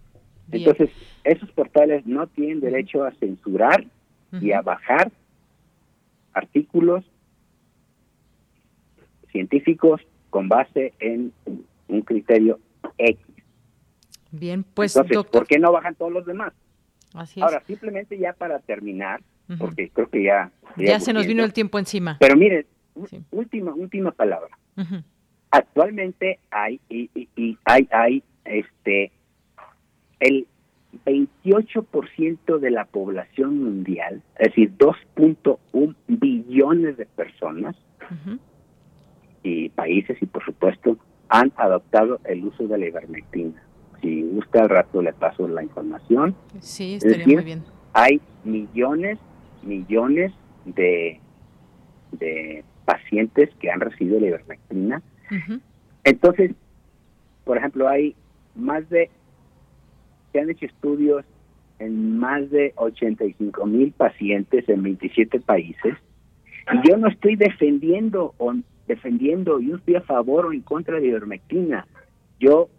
Entonces, esos portales no tienen derecho a censurar y a bajar artículos científicos con base en un criterio X. Bien, pues Entonces, ¿por qué no bajan todos los demás? Así Ahora, simplemente ya para terminar, porque creo que ya... Ya se nos vino el tiempo encima. Pero miren, última, última palabra. Actualmente hay, y, y, hay, hay, este, el 28% de la población mundial, es decir, 2.1 billones de personas y países, y por supuesto, han adoptado el uso de la ivermectina. Si gusta, al rato le paso la información. Sí, estaría muy bien. Hay millones, millones de, de pacientes que han recibido la ivermectina. Entonces, por ejemplo, hay más de, se han hecho estudios en más de 85 mil pacientes en 27 países. Y yo no estoy defendiendo o defendiendo, yo estoy a favor o en contra de la ivermectina. Yo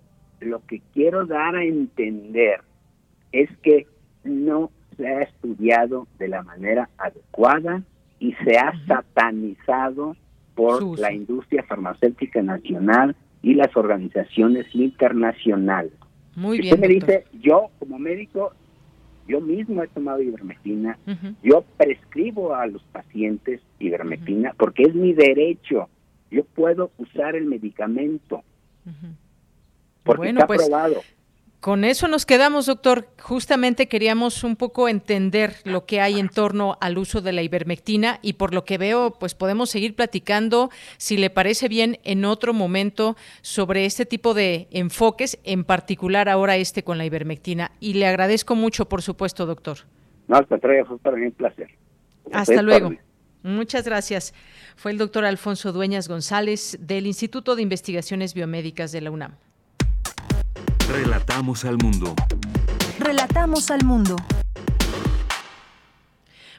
lo que quiero dar a entender es que no se ha estudiado de la manera adecuada y se ha satanizado por la industria farmacéutica nacional y las organizaciones internacionales. Muy bien. Usted me dice, yo como médico, yo mismo he tomado ivermectina, yo prescribo a los pacientes ivermectina porque es mi derecho. Yo puedo usar el medicamento porque bueno, está pues, aprobado. Con eso nos quedamos, doctor. Justamente queríamos un poco entender lo que hay en torno al uso de la ivermectina y por lo que veo, pues podemos seguir platicando, si le parece bien, en otro momento sobre este tipo de enfoques, en particular ahora este con la ivermectina. Y le agradezco mucho, por supuesto, doctor. No, al contrario, fue para mí un placer. Hasta luego. Muchas gracias. Fue el doctor Alfonso Dueñas González del Instituto de Investigaciones Biomédicas de la UNAM. Relatamos al mundo. Relatamos al mundo.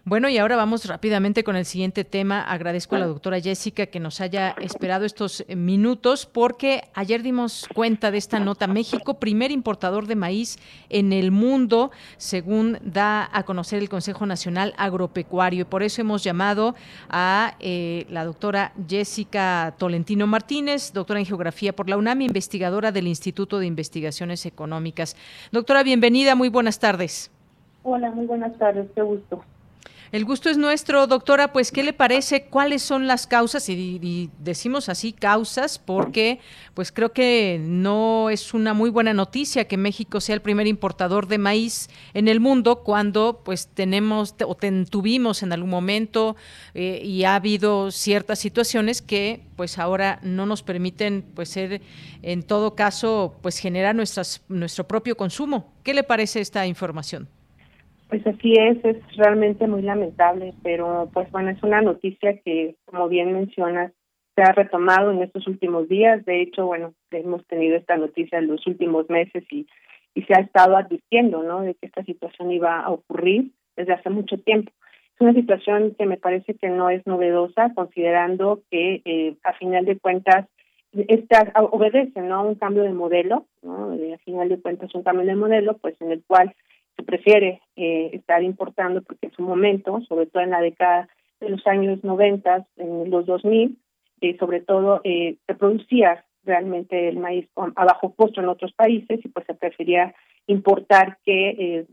Bueno, y ahora vamos rápidamente con el siguiente tema. Agradezco a la doctora Jessica que nos haya esperado estos minutos porque ayer dimos cuenta de esta nota. México, primer importador de maíz en el mundo, según da a conocer el Consejo Nacional Agropecuario. Y por eso hemos llamado a eh, la doctora Jessica Tolentino Martínez, doctora en Geografía por la UNAM, investigadora del Instituto de Investigaciones Económicas. Doctora, bienvenida, muy buenas tardes. Hola, muy buenas tardes, qué gusto. El gusto es nuestro, doctora. Pues, ¿qué le parece? ¿Cuáles son las causas? Y, decimos así causas porque, pues, creo que no es una muy buena noticia que México sea el primer importador de maíz en el mundo cuando, pues, tenemos o tuvimos en algún momento eh, y ha habido ciertas situaciones que, pues, ahora no nos permiten, pues, ser, en todo caso, pues, generar nuestras, nuestro propio consumo. ¿Qué le parece esta información? Pues así es, es realmente muy lamentable, pero pues bueno, es una noticia que, como bien mencionas, se ha retomado en estos últimos días. De hecho, bueno, hemos tenido esta noticia en los últimos meses y, y se ha estado advirtiendo, ¿no?, de que esta situación iba a ocurrir desde hace mucho tiempo. Es una situación que me parece que no es novedosa, considerando que eh, a final de cuentas esta obedece, ¿no?, un cambio de modelo, ¿no? A final de cuentas un cambio de modelo, pues en el cual prefiere eh, estar importando porque en su momento, sobre todo en la década de los años 90, en los 2000, eh, sobre todo eh, se producía realmente el maíz a bajo costo en otros países y pues se prefería importar que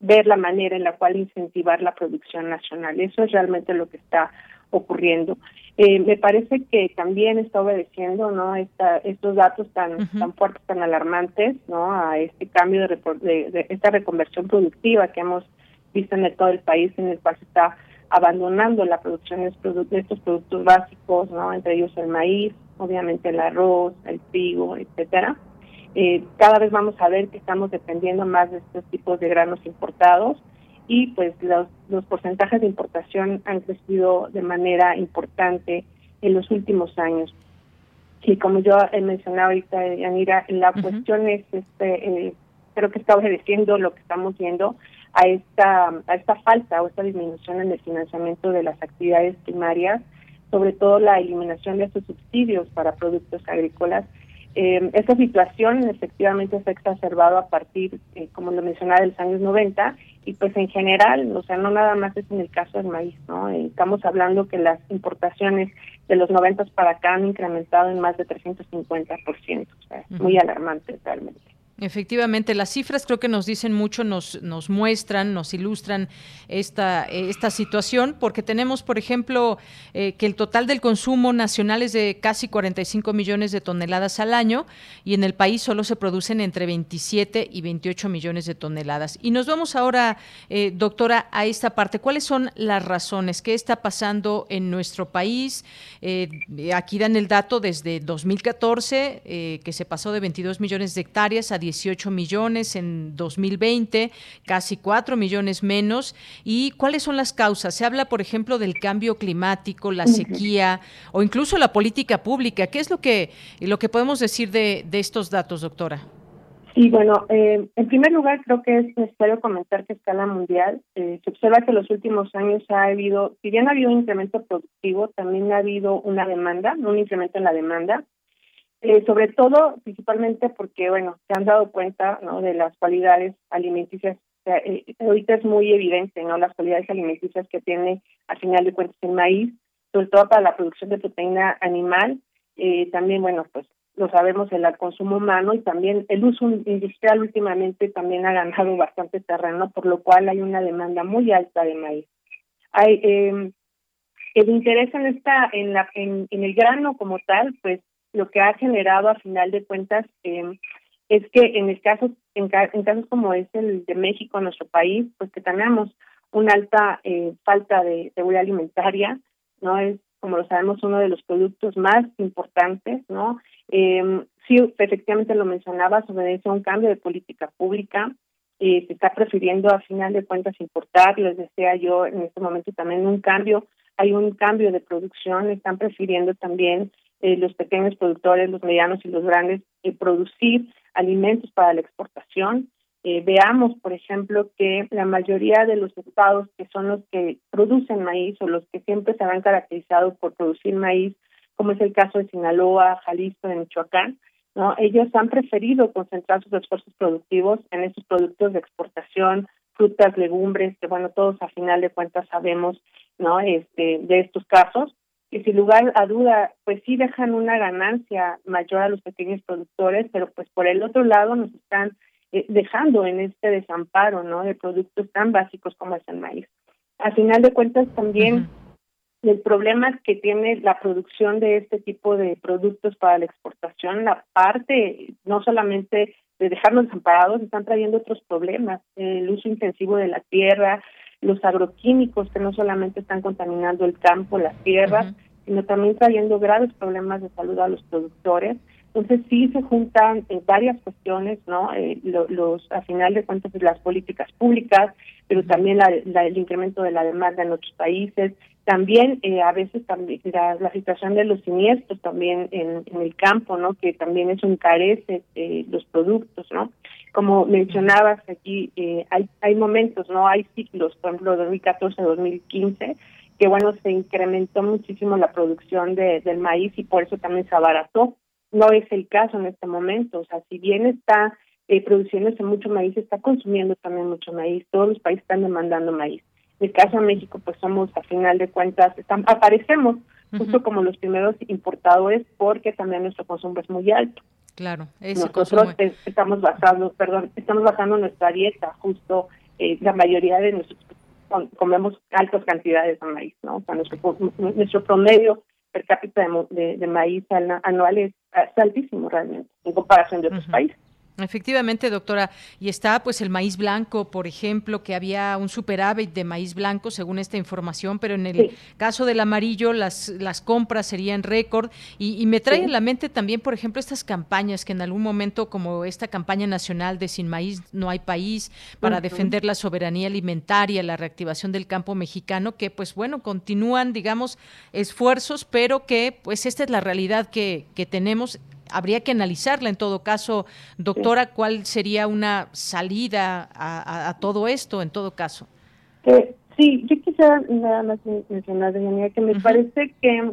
ver la manera en la cual incentivar la producción nacional. Eso es realmente lo que está ocurriendo. Eh, me parece que también está obedeciendo no Esta, estos datos tan uh -huh. tan fuertes tan alarmantes no a este cambio de, de, de, esta reconversión productiva que hemos visto en el, todo el país en el cual se está abandonando la producción de estos productos básicos no entre ellos el maíz obviamente el arroz el trigo etcétera. Eh, cada vez vamos a ver que estamos dependiendo más de estos tipos de granos importados y pues los, los porcentajes de importación han crecido de manera importante en los últimos años. Y como yo he mencionado ahorita, Yanira, la uh -huh. cuestión es, este, eh, creo que está obedeciendo lo que estamos viendo a esta, a esta falta o esta disminución en el financiamiento de las actividades primarias, sobre todo la eliminación de estos subsidios para productos agrícolas. Eh, esta situación efectivamente se ha exacerbado a partir, eh, como lo mencionaba, de los años 90 y pues en general, o sea, no nada más es en el caso del maíz, ¿no? Eh, estamos hablando que las importaciones de los 90 para acá han incrementado en más de 350%. O sea, muy alarmante realmente. Efectivamente, las cifras creo que nos dicen mucho, nos, nos muestran, nos ilustran esta, esta situación, porque tenemos, por ejemplo, eh, que el total del consumo nacional es de casi 45 millones de toneladas al año y en el país solo se producen entre 27 y 28 millones de toneladas. Y nos vamos ahora, eh, doctora, a esta parte. ¿Cuáles son las razones? ¿Qué está pasando en nuestro país? Eh, aquí dan el dato desde 2014, que se pasó de 22 millones de hectáreas a 18 millones en 2020, casi 4 millones menos. ¿Y cuáles son las causas? Se habla, por ejemplo, del cambio climático, la sequía o incluso la política pública. ¿Qué es lo que, lo que podemos decir de, estos datos, doctora? Sí, bueno, eh, en primer lugar creo que es necesario comentar que a escala mundial eh, se observa que en los últimos años ha habido, si bien ha habido un incremento productivo, también ha habido una demanda, un incremento en la demanda, eh, sobre todo, principalmente porque, bueno, se han dado cuenta ¿no? de las cualidades alimenticias. Eh, ahorita es muy evidente, ¿no? Las cualidades alimenticias que tiene, al final de cuentas, el maíz, sobre todo para la producción de proteína animal. Eh, también, bueno, pues lo sabemos, el consumo humano y también el uso industrial últimamente también ha ganado bastante terreno, por lo cual hay una demanda muy alta de maíz. Hay, eh, el interés en esta, en la, en el grano como tal, pues lo que ha generado a final de cuentas eh, es que en el caso en, casos como es el de México nuestro país pues que tenemos una alta eh, falta de seguridad alimentaria no es como lo sabemos uno de los productos más importantes no eh, sí efectivamente lo mencionaba sobre eso un cambio de política pública eh, se está prefiriendo a final de cuentas importar les decía yo en este momento también un cambio hay un cambio de producción están prefiriendo también eh, los pequeños productores, los medianos y los grandes, eh, producir alimentos para la exportación. Eh, veamos, por ejemplo, que la mayoría de los estados que son los que producen maíz o los que siempre se han caracterizado por producir maíz, como es el caso de Sinaloa, Jalisco, de Michoacán, ¿no? Ellos han preferido concentrar sus esfuerzos productivos en esos productos de exportación, frutas, legumbres, que bueno, todos a final de cuentas sabemos, ¿no? Este, de estos casos, y sin lugar a duda, pues sí dejan una ganancia mayor a los pequeños productores, pero pues por el otro lado nos están eh, dejando en este desamparo, ¿no? De productos tan básicos como es el maíz. Al final de cuentas también el problema que tiene la producción de este tipo de productos para la exportación, la parte no solamente de dejarnos desamparados, están trayendo otros problemas, el uso intensivo de la tierra, los agroquímicos que no solamente están contaminando el campo, las tierras, sino también trayendo graves problemas de salud a los productores. Entonces sí se juntan en varias cuestiones, ¿no? Eh, los a final de cuentas las políticas públicas, pero también la, el incremento de la demanda en otros países, también eh, a veces también la, situación de los siniestros también en, el campo, ¿no? Que también eso encarece eh, los productos, ¿no? Como mencionabas aquí, eh, hay hay momentos, ¿no? Hay ciclos, por ejemplo, 2014-2015 que bueno, se incrementó muchísimo la producción de, del maíz y por eso también se abarató. No es el caso en este momento, o sea, si bien está eh, produciéndose mucho maíz, está consumiendo también mucho maíz, todos los países están demandando maíz. En el caso de México, pues somos, a final de cuentas, aparecemos justo como los primeros importadores porque también nuestro consumo es muy alto. Claro, nosotros estamos basando, perdón, estamos basando nuestra dieta justo eh, la mayoría de nosotros comemos altas cantidades de maíz, ¿no? O sea, nuestro, nuestro promedio per cápita de, de, maíz anual es, es, altísimo realmente en comparación de otros países. Efectivamente, doctora. Y está pues el maíz blanco, por ejemplo, que había un superávit de maíz blanco según esta información, pero en el caso del amarillo las, las compras serían récord. Y, me trae en la mente también, por ejemplo, estas campañas que en algún momento, como esta campaña nacional de Sin Maíz no hay país, para defender la soberanía alimentaria, la reactivación del campo mexicano, que pues bueno, continúan, digamos, esfuerzos, pero que pues esta es la realidad que, que tenemos habría que analizarla en todo caso. Doctora, ¿cuál sería una salida a, todo esto en todo caso? sí, yo quisiera nada más mencionar, que me parece que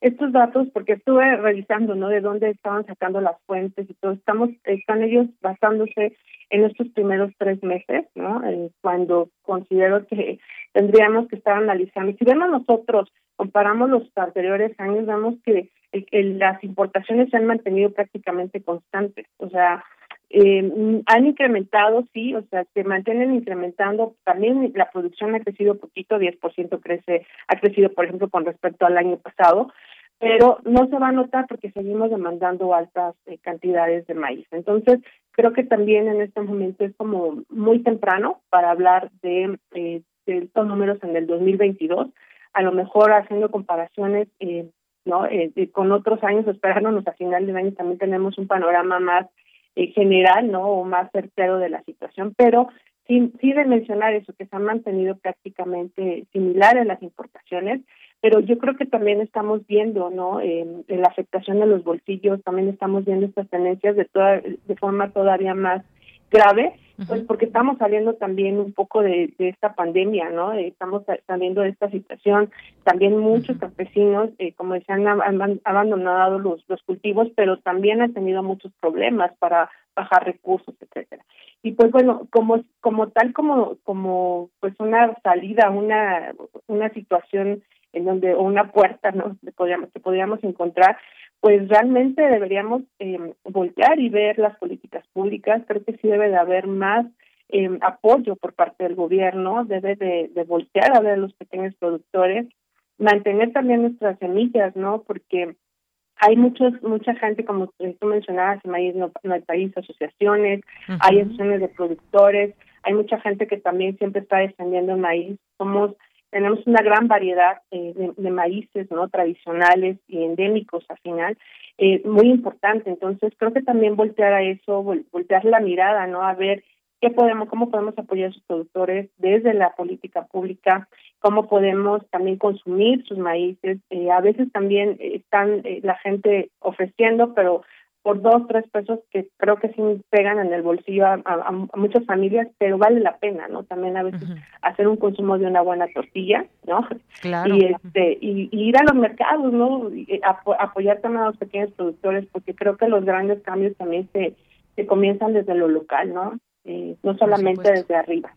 estos datos, porque estuve revisando, ¿no? De dónde estaban sacando las fuentes y todo, estamos, están ellos basándose en estos primeros tres meses, ¿no? cuando considero que tendríamos que estar analizando. Si vemos nosotros comparamos los anteriores años, vemos que las importaciones se han mantenido prácticamente constantes. O sea, eh, han incrementado, sí, o sea, se mantienen incrementando. También la producción ha crecido poquito, 10% crece, ha crecido, por ejemplo, con respecto al año pasado, pero no se va a notar porque seguimos demandando altas eh, cantidades de maíz. Entonces, creo que también en este momento es como muy temprano para hablar de, eh, de estos números en el 2022. A lo mejor haciendo comparaciones eh, no eh, con otros años, esperándonos a final de año también tenemos un panorama más eh, general, ¿no? O más certero de la situación, pero sí, sí de mencionar eso, que se han mantenido prácticamente similares las importaciones, pero yo creo que también estamos viendo, ¿no? en la afectación de los bolsillos, también estamos viendo estas tendencias de toda, de forma todavía más grave, pues porque estamos saliendo también un poco de, esta pandemia, ¿no? Estamos saliendo de esta situación. También muchos campesinos, eh, como decían, han, abandonado los, los cultivos, pero también han tenido muchos problemas para bajar recursos, etcétera. Y pues bueno, como como tal como como pues una salida, una una situación en donde o una puerta, ¿no? Que podríamos que podríamos encontrar pues realmente deberíamos eh, voltear y ver las políticas públicas. Creo que sí debe de haber más eh, apoyo por parte del gobierno, debe de, de voltear a ver a los pequeños productores, mantener también nuestras semillas, ¿no? Porque hay muchos mucha gente como tú mencionabas en Maíz no, no hay país asociaciones hay asociaciones de productores hay mucha gente que también siempre está defendiendo el maíz somos tenemos una gran variedad eh, de, maíces no tradicionales y endémicos al final eh, muy importante. Entonces creo que también voltear a eso voltear la mirada no a ver qué podemos cómo podemos apoyar a sus productores desde la política pública cómo podemos también consumir sus maíces. Eh, a veces también están la gente ofreciendo pero por dos, tres pesos que creo que sí pegan en el bolsillo a, muchas familias, pero vale la pena, ¿no? También a veces hacer un consumo de una buena tortilla, ¿no? Claro. Y, este, y, ir a los mercados, ¿no? Y apoyar también a los pequeños productores, porque creo que los grandes cambios también se, se comienzan desde lo local, ¿no? Eh, no solamente desde arriba.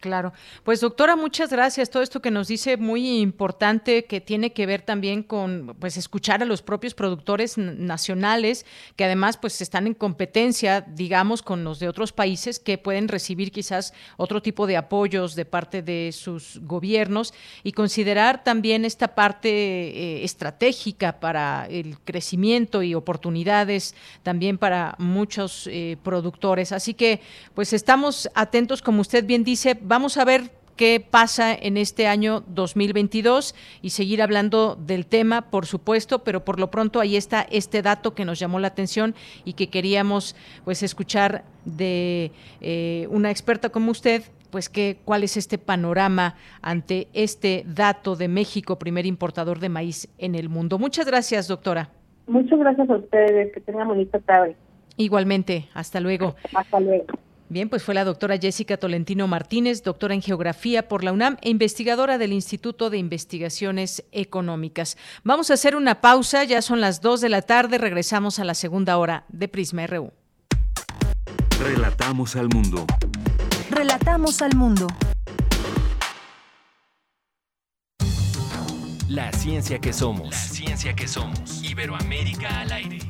Claro. Pues doctora, muchas gracias. Todo esto que nos dice muy importante que tiene que ver también con pues escuchar a los propios productores nacionales que además pues están en competencia, digamos, con los de otros países que pueden recibir quizás otro tipo de apoyos de parte de sus gobiernos y considerar también esta parte eh, estratégica para el crecimiento y oportunidades también para muchos eh, productores. Así que pues estamos atentos, como usted bien dice, Vamos a ver qué pasa en este año 2022 y seguir hablando del tema, por supuesto, pero por lo pronto ahí está este dato que nos llamó la atención y que queríamos pues escuchar de eh, una experta como usted, pues que cuál es este panorama ante este dato de México, primer importador de maíz en el mundo. Muchas gracias, doctora. Muchas gracias a ustedes, que tengan bonita tarde. Igualmente, hasta luego. Hasta luego. Bien, pues fue la doctora Jessica Tolentino Martínez, doctora en Geografía por la UNAM e investigadora del Instituto de Investigaciones Económicas. Vamos a hacer una pausa, ya son las 2 de la tarde, regresamos a la segunda hora de Prisma RU. Relatamos al mundo. Relatamos al mundo. La ciencia que somos. La ciencia que somos. Iberoamérica al aire.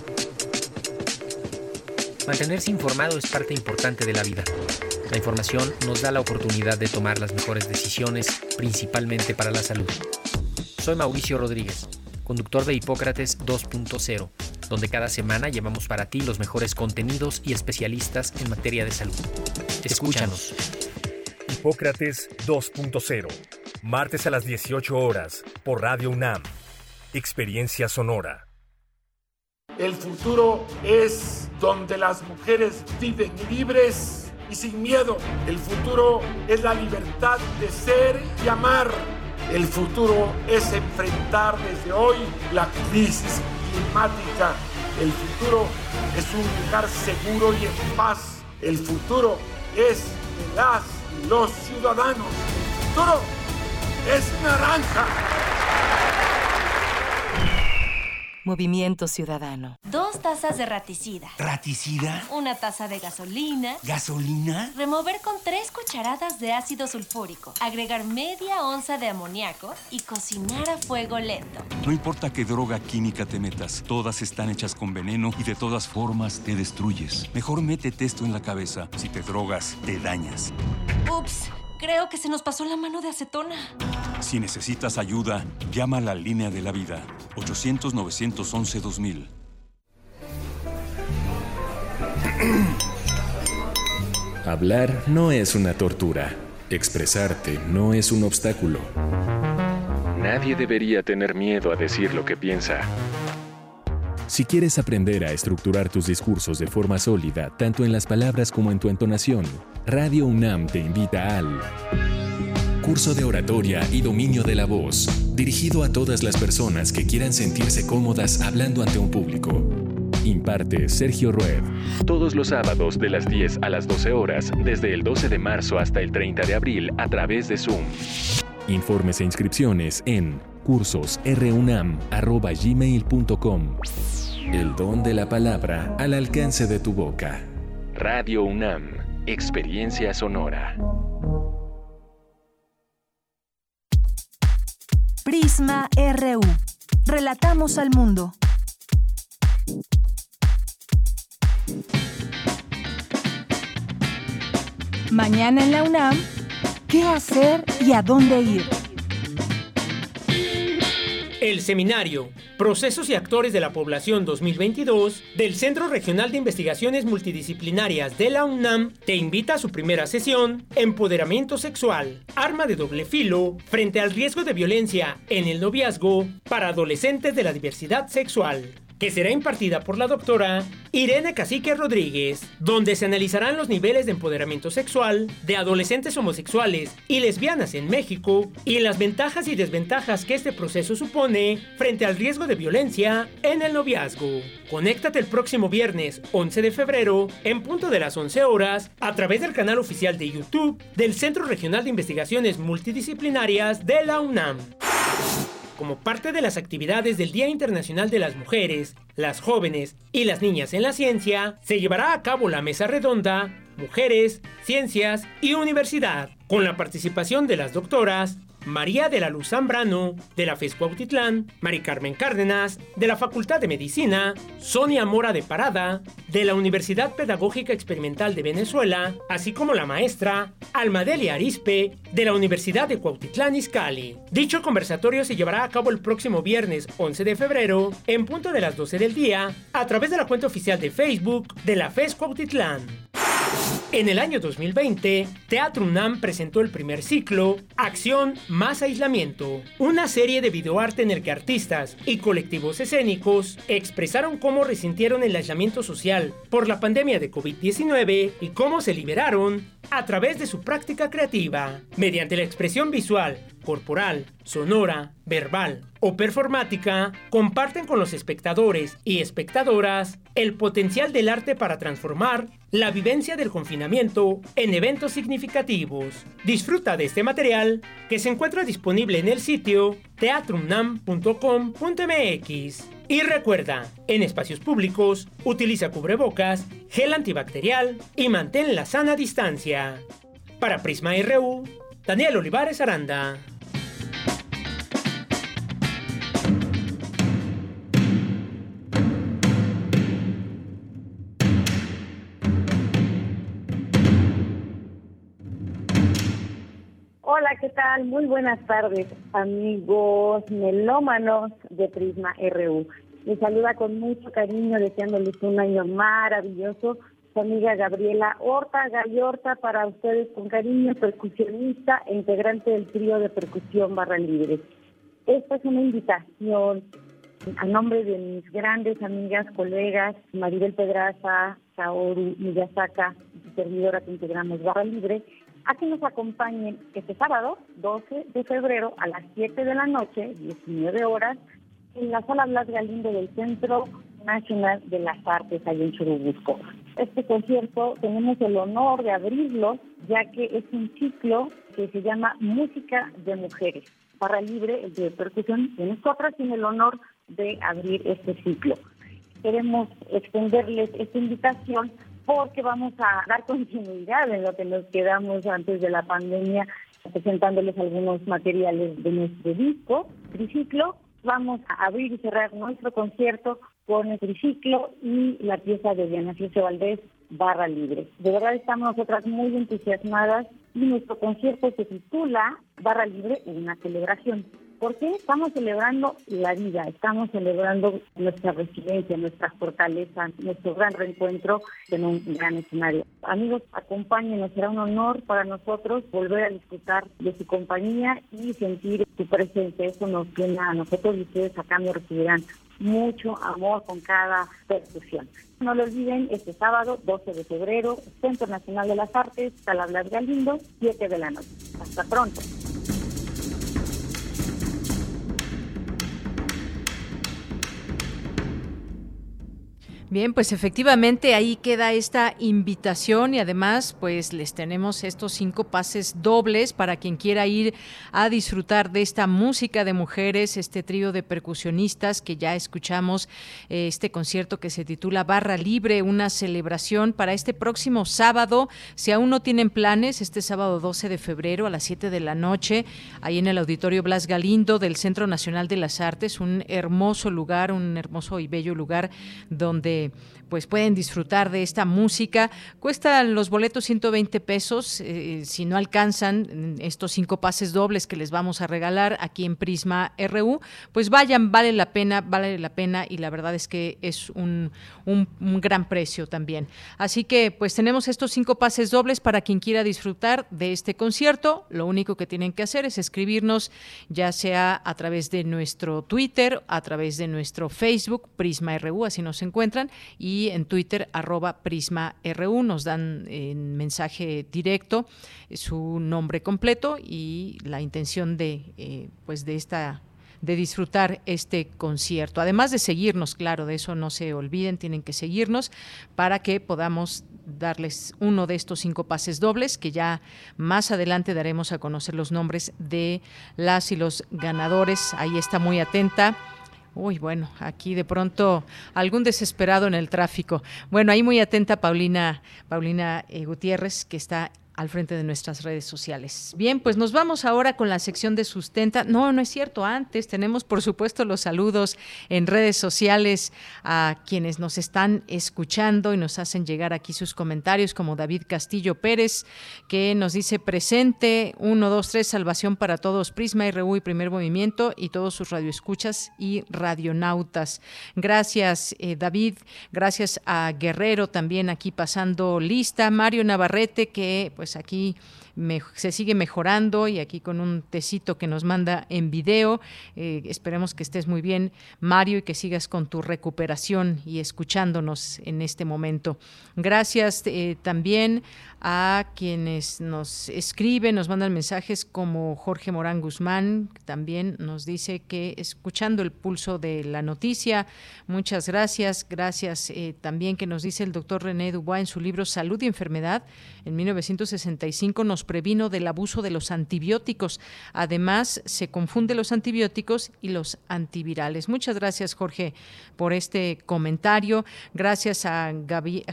Mantenerse informado es parte importante de la vida. La información nos da la oportunidad de tomar las mejores decisiones, principalmente para la salud. Soy Mauricio Rodríguez, conductor de Hipócrates 2.0, donde cada semana llevamos para ti los mejores contenidos y especialistas en materia de salud. Escúchanos. Hipócrates 2.0, martes a las 18 horas, por Radio UNAM. Experiencia Sonora. El futuro es donde las mujeres viven libres y sin miedo. El futuro es la libertad de ser y amar. El futuro es enfrentar desde hoy la crisis climática. El futuro es un lugar seguro y en paz. El futuro es las y los ciudadanos. El futuro es naranja. Movimiento Ciudadano. Dos tazas de raticida. ¿Raticida? Una taza de gasolina. ¿Gasolina? Remover con tres cucharadas de ácido sulfúrico. Agregar media onza de amoníaco y cocinar a fuego lento. No importa qué droga química te metas, todas están hechas con veneno y de todas formas te destruyes. Mejor métete esto en la cabeza. Si te drogas, te dañas. Ups. Creo que se nos pasó la mano de acetona. Si necesitas ayuda, llama a la línea de la vida. 800-911-2000. Hablar no es una tortura. Expresarte no es un obstáculo. Nadie debería tener miedo a decir lo que piensa. Si quieres aprender a estructurar tus discursos de forma sólida, tanto en las palabras como en tu entonación, Radio UNAM te invita al Curso de Oratoria y Dominio de la Voz, dirigido a todas las personas que quieran sentirse cómodas hablando ante un público. Imparte Sergio Rued. Todos los sábados de las 10 a las 12 horas, desde el 12 de marzo hasta el 30 de abril, a través de Zoom. Informes e inscripciones en cursosrunam.gmail.com El don de la palabra al alcance de tu boca. Radio UNAM, Experiencia Sonora. Prisma RU. Relatamos al mundo. Mañana en la UNAM, ¿qué hacer y a dónde ir? El seminario Procesos y Actores de la Población 2022 del Centro Regional de Investigaciones Multidisciplinarias de la UNAM te invita a su primera sesión Empoderamiento Sexual, arma de doble filo frente al riesgo de violencia en el noviazgo para adolescentes de la diversidad sexual que será impartida por la doctora Irene Cacique Rodríguez, donde se analizarán los niveles de empoderamiento sexual de adolescentes homosexuales y lesbianas en México y las ventajas y desventajas que este proceso supone frente al riesgo de violencia en el noviazgo. Conéctate el próximo viernes 11 de febrero en punto de las 11 horas a través del canal oficial de YouTube del Centro Regional de Investigaciones Multidisciplinarias de la UNAM como parte de las actividades del Día Internacional de las Mujeres, las Jóvenes y las Niñas en la Ciencia, se llevará a cabo la mesa redonda Mujeres, Ciencias y Universidad, con la participación de las doctoras María de la Luz Zambrano, de la FES Cuautitlán, Mari Carmen Cárdenas, de la Facultad de Medicina, Sonia Mora de Parada, de la Universidad Pedagógica Experimental de Venezuela, así como la maestra Almadelia Arispe, de la Universidad de Cuautitlán Izcalli. Dicho conversatorio se llevará a cabo el próximo viernes 11 de febrero, en punto de las 12 del día, a través de la cuenta oficial de Facebook de la FES Cuautitlán. En el año 2020, Teatro UNAM presentó el primer ciclo, Acción más Aislamiento, una serie de videoarte en el que artistas y colectivos escénicos expresaron cómo resintieron el aislamiento social por la pandemia de COVID-19 y cómo se liberaron a través de su práctica creativa, mediante la expresión visual, corporal, sonora, verbal o performática, comparten con los espectadores y espectadoras el potencial del arte para transformar la vivencia del confinamiento en eventos significativos. Disfruta de este material que se encuentra disponible en el sitio teatrumnam.com.mx. Y recuerda, en espacios públicos, utiliza cubrebocas, gel antibacterial y mantén la sana distancia. Para Prisma RU, Daniel Olivares Aranda. ¿Qué tal? Muy buenas tardes, amigos melómanos de Prisma RU. Les saluda con mucho cariño, deseándoles un año maravilloso. Su amiga Gabriela Horta Gallorta, para ustedes con cariño, percusionista e integrante del trío de percusión Barra Libre. Esta es una invitación a nombre de mis grandes amigas, colegas, Maribel Pedraza, Kaoru Miyazaka, servidora que integramos Barra Libre, a que nos acompañen este sábado, 12 de febrero, a las 7 de la noche, 19 horas, en la sala Blas Galindo del Centro Nacional de las Artes, allá en Churubusco. Este concierto tenemos el honor de abrirlo, ya que es un ciclo que se llama Música de Mujeres. Barra Libre de Percusión de nosotras tiene el honor de abrir este ciclo. Queremos extenderles esta invitación porque vamos a dar continuidad en lo que nos quedamos antes de la pandemia, presentándoles algunos materiales de nuestro disco, Triciclo. Vamos a abrir y cerrar nuestro concierto con el triciclo y la pieza de Diana Fiese Valdés, Barra Libre. De verdad estamos nosotras muy entusiasmadas y nuestro concierto se titula Barra Libre, una celebración. Porque estamos celebrando la vida, estamos celebrando nuestra resiliencia, nuestra fortaleza, nuestro gran reencuentro en un gran escenario. Amigos, acompáñenos, será un honor para nosotros volver a disfrutar de su compañía y sentir su presencia. Eso nos llena a nosotros y ustedes a cambio recibirán mucho amor con cada percusión. No lo olviden, este sábado, 12 de febrero, Centro Nacional de las Artes, Calablas Galindo, 7 de la noche. Hasta pronto. Bien, pues efectivamente ahí queda esta invitación y además pues les tenemos estos cinco pases dobles para quien quiera ir a disfrutar de esta música de mujeres, este trío de percusionistas que ya escuchamos, eh, este concierto que se titula Barra Libre, una celebración para este próximo sábado. Si aún no tienen planes, este sábado 12 de febrero a las 7 de la noche, ahí en el Auditorio Blas Galindo del Centro Nacional de las Artes, un hermoso lugar, un hermoso y bello lugar donde Okay. Pues pueden disfrutar de esta música. Cuestan los boletos 120 pesos, eh, si no alcanzan estos cinco pases dobles que les vamos a regalar aquí en Prisma RU, pues vayan, vale la pena, vale la pena y la verdad es que es un, un, gran precio también. Así que pues tenemos estos cinco pases dobles para quien quiera disfrutar de este concierto. Lo único que tienen que hacer es escribirnos ya sea a través de nuestro Twitter, a través de nuestro Facebook, Prisma RU, así nos encuentran, y en Twitter, arroba Prisma RU, nos dan en mensaje directo eh, su nombre completo y la intención de, eh, pues de esta de disfrutar este concierto. Además de seguirnos, claro, de eso no se olviden, tienen que seguirnos para que podamos darles uno de estos cinco pases dobles que ya más adelante daremos a conocer los nombres de las y los ganadores. Ahí está muy atenta Uy, bueno, aquí de pronto algún desesperado en el tráfico. Bueno, ahí muy atenta Paulina, Paulina eh, Gutiérrez, que está al frente de nuestras redes sociales. Bien, pues nos vamos ahora con la sección de sustenta. No, no es cierto. Antes tenemos, por supuesto, los saludos en redes sociales a quienes nos están escuchando y nos hacen llegar aquí sus comentarios, como David Castillo Pérez, que nos dice presente, 1, 2, 3, salvación para todos, Prisma, RU y Primer Movimiento y todos sus radioescuchas y radionautas. Gracias, eh, David. Gracias a Guerrero también aquí pasando lista. Mario Navarrete, que pues aquí se sigue mejorando y aquí con un tecito que nos manda en video. Eh, esperemos que estés muy bien, Mario, y que sigas con tu recuperación y escuchándonos en este momento. Gracias eh, también a quienes nos escriben, nos mandan mensajes como Jorge Morán Guzmán, que también nos dice que escuchando el pulso de la noticia, muchas gracias. Gracias eh, también que nos dice el doctor René Dubois en su libro Salud y Enfermedad, en 1965 nos previno del abuso de los antibióticos. Además, se confunde los antibióticos y los antivirales. Muchas gracias, Jorge, por este comentario. Gracias a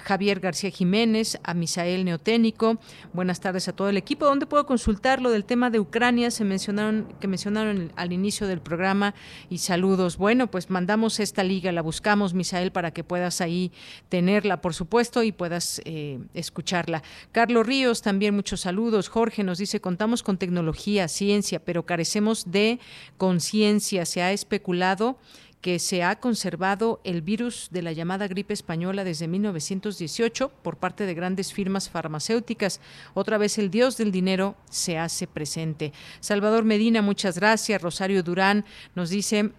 Javier García Jiménez, a Misael Neoténico. Buenas tardes a todo el equipo. ¿Dónde puedo consultar lo del tema de Ucrania? Se mencionaron, que mencionaron al inicio del programa y saludos. Bueno, pues mandamos esta liga, la buscamos, Misael, para que puedas ahí tenerla, por supuesto, y puedas eh, escucharla. Carlos Ríos, también muchos saludos. Jorge nos dice, contamos con tecnología, ciencia, pero carecemos de conciencia. Se ha especulado que se ha conservado el virus de la llamada gripe española desde 1918 por parte de grandes firmas farmacéuticas. Otra vez el dios del dinero se hace presente. Salvador Medina, muchas gracias. Rosario Durán nos dice,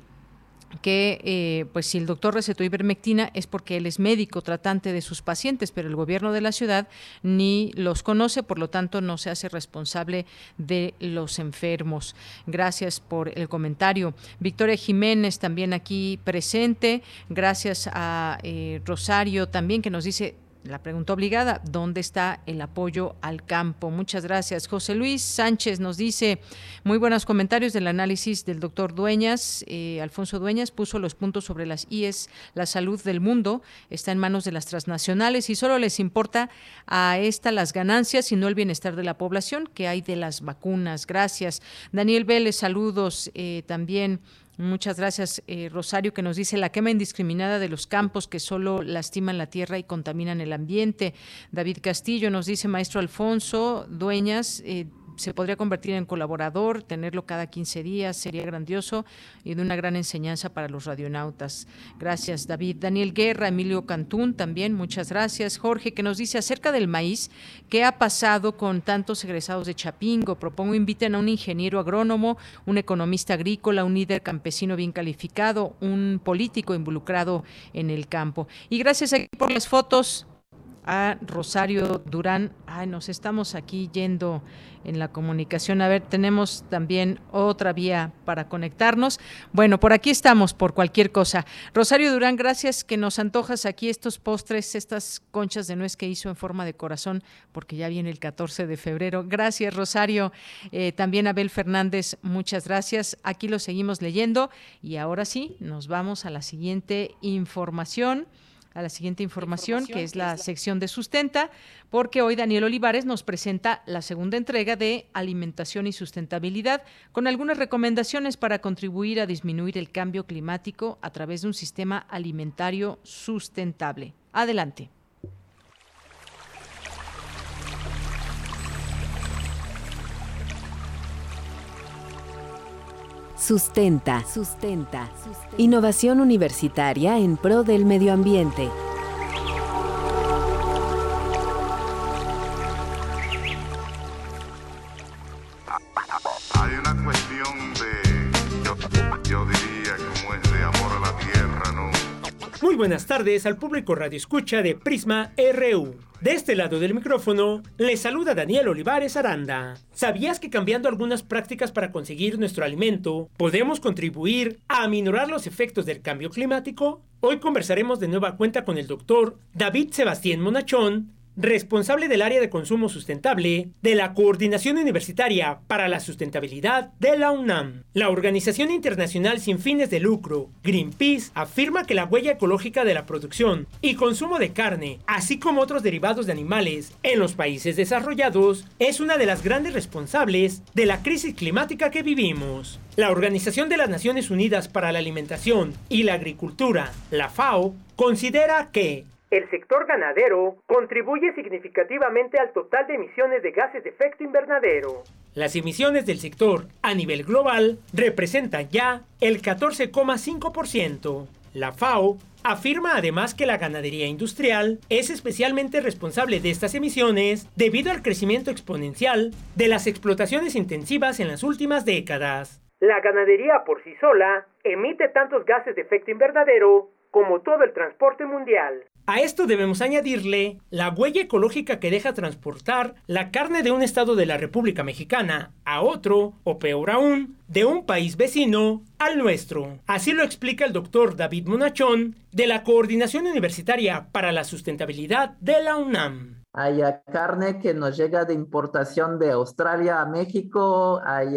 que eh, pues si el doctor recetó ivermectina es porque él es médico tratante de sus pacientes, pero el gobierno de la ciudad ni los conoce, por lo tanto no se hace responsable de los enfermos. Gracias por el comentario. Victoria Jiménez también aquí presente. Gracias a eh, Rosario también que nos dice la pregunta obligada, ¿dónde está el apoyo al campo? Muchas gracias. José Luis Sánchez nos dice, muy buenos comentarios del análisis del doctor Dueñas. Eh, Alfonso Dueñas puso los puntos sobre las IES. La salud del mundo está en manos de las transnacionales y solo les importa a esta las ganancias y no el bienestar de la población que hay de las vacunas. Gracias. Daniel Vélez, saludos eh, también. Muchas gracias, eh, Rosario, que nos dice la quema indiscriminada de los campos que solo lastiman la tierra y contaminan el ambiente. David Castillo nos dice, maestro Alfonso Dueñas, eh, se podría convertir en colaborador, tenerlo cada 15 días, sería grandioso y de una gran enseñanza para los radionautas. Gracias, David. Daniel Guerra, Emilio Cantún, también muchas gracias. Jorge, que nos dice acerca del maíz, ¿qué ha pasado con tantos egresados de Chapingo? Propongo inviten a un ingeniero agrónomo, un economista agrícola, un líder campesino bien calificado, un político involucrado en el campo. Y gracias por las fotos a Rosario Durán. Ay, nos estamos aquí yendo en la comunicación. A ver, tenemos también otra vía para conectarnos. Bueno, por aquí estamos por cualquier cosa. Rosario Durán, gracias que nos antojas aquí estos postres, estas conchas de nuez que hizo en forma de corazón, porque ya viene el 14 de febrero. Gracias, Rosario. Eh, también Abel Fernández, muchas gracias. Aquí lo seguimos leyendo y ahora sí, nos vamos a la siguiente información a la siguiente información, que es la sección de sustenta, porque hoy Daniel Olivares nos presenta la segunda entrega de alimentación y sustentabilidad, con algunas recomendaciones para contribuir a disminuir el cambio climático a través de un sistema alimentario sustentable. Adelante. Sustenta. Sustenta. Innovación universitaria en pro del medio ambiente. Muy buenas tardes al público Radio Escucha de Prisma RU. De este lado del micrófono, le saluda Daniel Olivares Aranda. ¿Sabías que cambiando algunas prácticas para conseguir nuestro alimento, podemos contribuir a aminorar los efectos del cambio climático? Hoy conversaremos de nueva cuenta con el doctor David Sebastián Monachón, responsable del área de consumo sustentable de la Coordinación Universitaria para la Sustentabilidad de la UNAM. La organización internacional sin fines de lucro, Greenpeace, afirma que la huella ecológica de la producción y consumo de carne, así como otros derivados de animales en los países desarrollados, es una de las grandes responsables de la crisis climática que vivimos. La Organización de las Naciones Unidas para la Alimentación y la Agricultura, la FAO, considera que el sector ganadero contribuye significativamente al total de emisiones de gases de efecto invernadero. Las emisiones del sector a nivel global representan ya el 14,5%. La FAO afirma además que la ganadería industrial es especialmente responsable de estas emisiones debido al crecimiento exponencial de las explotaciones intensivas en las últimas décadas. La ganadería por sí sola emite tantos gases de efecto invernadero como todo el transporte mundial. A esto debemos añadirle la huella ecológica que deja transportar la carne de un estado de la República Mexicana a otro, o peor aún, de un país vecino al nuestro. Así lo explica el doctor David Monachón de la Coordinación Universitaria para la Sustentabilidad de la UNAM. Hay carne que nos llega de importación de Australia a México, hay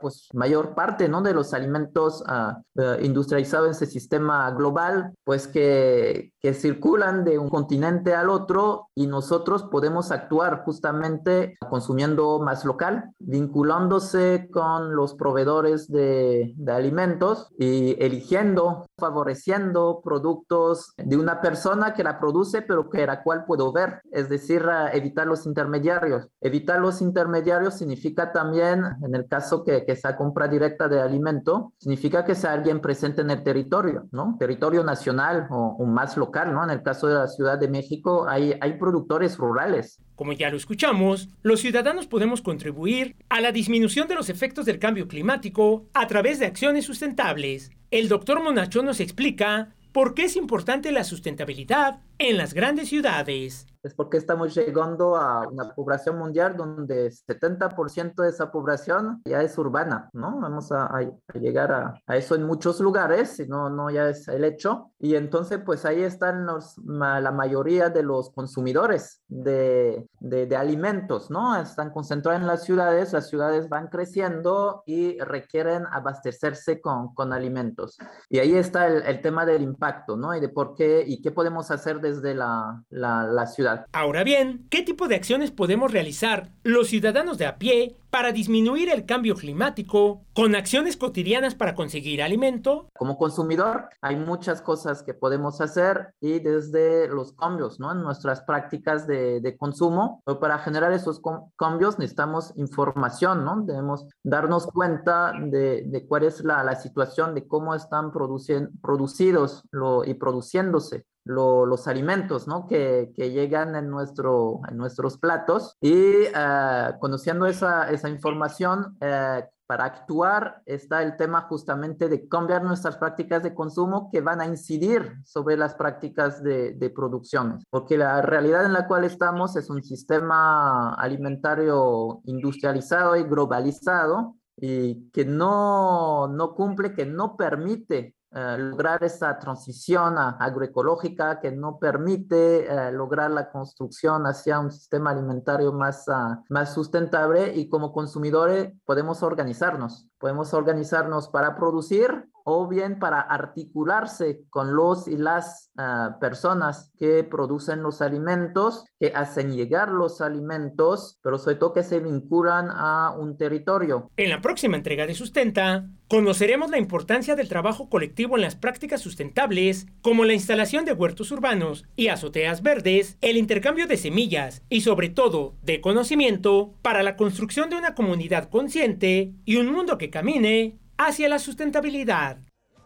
pues mayor parte ¿no? de los alimentos uh, industrializados en ese sistema global, pues que, que circulan de un continente al otro y nosotros podemos actuar justamente consumiendo más local, vinculándose con los proveedores de, alimentos y eligiendo, favoreciendo productos de una persona que la produce pero que la cual puedo ver, es decir, decir, evitar los intermediarios. Evitar los intermediarios significa también, en el caso que, que sea compra directa de alimento, significa que sea alguien presente en el territorio, ¿no? Territorio nacional o, o, más local, En el caso de la Ciudad de México hay, hay productores rurales. Como ya lo escuchamos, los ciudadanos podemos contribuir a la disminución de los efectos del cambio climático a través de acciones sustentables. El doctor Monacho nos explica por qué es importante la sustentabilidad en las grandes ciudades es porque estamos llegando a una población mundial donde 70% de esa población ya es urbana, ¿no? Vamos a, llegar a, eso en muchos lugares, si no, no ya es el hecho. Y entonces, pues ahí están los, la mayoría de los consumidores de, de, alimentos, ¿no? Están concentrados en las ciudades, las ciudades van creciendo y requieren abastecerse con, con alimentos. Y ahí está el, el, tema del impacto, ¿no? Y de por qué y qué podemos hacer desde la, la, la ciudad Ahora bien, ¿qué tipo de acciones podemos realizar los ciudadanos de a pie para disminuir el cambio climático con acciones cotidianas para conseguir alimento? Como consumidor hay muchas cosas que podemos hacer y desde los cambios ¿no? en nuestras prácticas de, consumo, pero para generar esos cambios necesitamos información, ¿no? debemos darnos cuenta de, cuál es la, situación, de cómo están producidos y produciéndose los alimentos ¿no? que, que, llegan en, nuestro, en nuestros platos y eh, conociendo esa, esa información, eh, para actuar está el tema justamente de cambiar nuestras prácticas de consumo que van a incidir sobre las prácticas de, de producciones, porque la realidad en la cual estamos es un sistema alimentario industrializado y globalizado y que no, no cumple, que no permite eh, lograr esa transición agroecológica que no permite eh, lograr la construcción hacia un sistema alimentario más, ah, más sustentable y como consumidores podemos organizarnos, podemos organizarnos para producir o bien para articularse con los y las ah, personas que producen los alimentos, que hacen llegar los alimentos, pero sobre todo que se vinculan a un territorio. En la próxima entrega de Sustenta, conoceremos la importancia del trabajo colectivo en las prácticas sustentables, como la instalación de huertos urbanos y azoteas verdes, el intercambio de semillas y sobre todo de conocimiento para la construcción de una comunidad consciente y un mundo que camine hacia la sustentabilidad.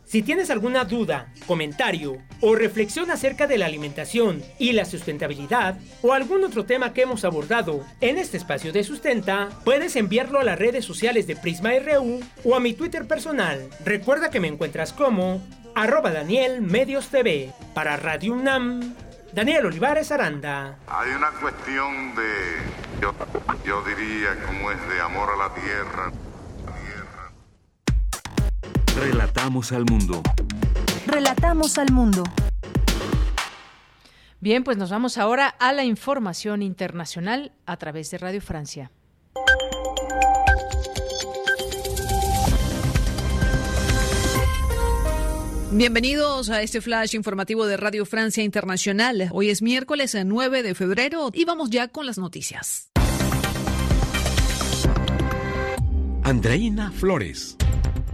Si tienes alguna duda, comentario o reflexión acerca de la alimentación y la sustentabilidad o algún otro tema que hemos abordado en este espacio de sustenta, puedes enviarlo a las redes sociales de Prisma RU o a mi Twitter personal. Recuerda que me encuentras como arroba Daniel Medios TV. Para Radio UNAM, Daniel Olivares Aranda. Hay una cuestión de, yo, yo diría como es de amor a la tierra Relatamos al mundo. Relatamos al mundo. Bien, pues nos vamos ahora a la información internacional a través de Radio Francia. Bienvenidos a este flash informativo de Radio Francia Internacional. Hoy es miércoles 9 de febrero y vamos ya con las noticias. Andreina Flores.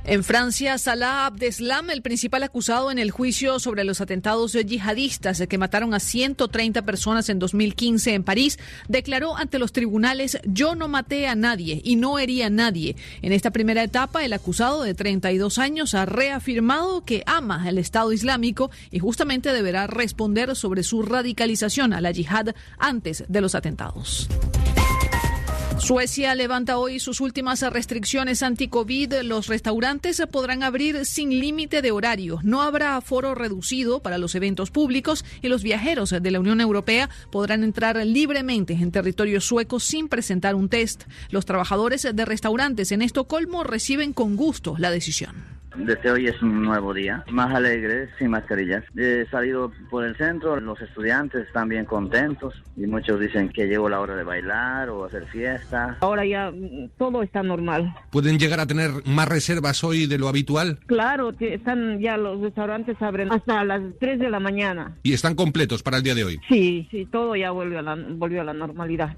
En Francia, Salah Abdeslam, el principal acusado en el juicio sobre los atentados yihadistas que mataron a 130 personas en 2015 en París, declaró ante los tribunales yo no maté a nadie y no herí a nadie. En esta primera etapa, el acusado de 32 años ha reafirmado que ama el Estado Islámico y justamente deberá responder sobre su radicalización a la yihad antes de los atentados. Suecia levanta hoy sus últimas restricciones anti-COVID. Los restaurantes podrán abrir sin límite de horario. No habrá aforo reducido para los eventos públicos y los viajeros de la Unión Europea podrán entrar libremente en territorio sueco sin presentar un test. Los trabajadores de restaurantes en Estocolmo reciben con gusto la decisión. Desde hoy es un nuevo día, más alegre, sin mascarillas. He salido por el centro, los estudiantes están bien contentos y muchos dicen que llegó la hora de bailar o hacer fiesta. Ahora ya mm, todo está normal. ¿Pueden llegar a tener más reservas hoy de lo habitual? Claro, están ya los restaurantes abren hasta las 3 de la mañana. ¿Y están completos para el día de hoy? Sí, sí, todo ya volvió a la, volvió a la normalidad.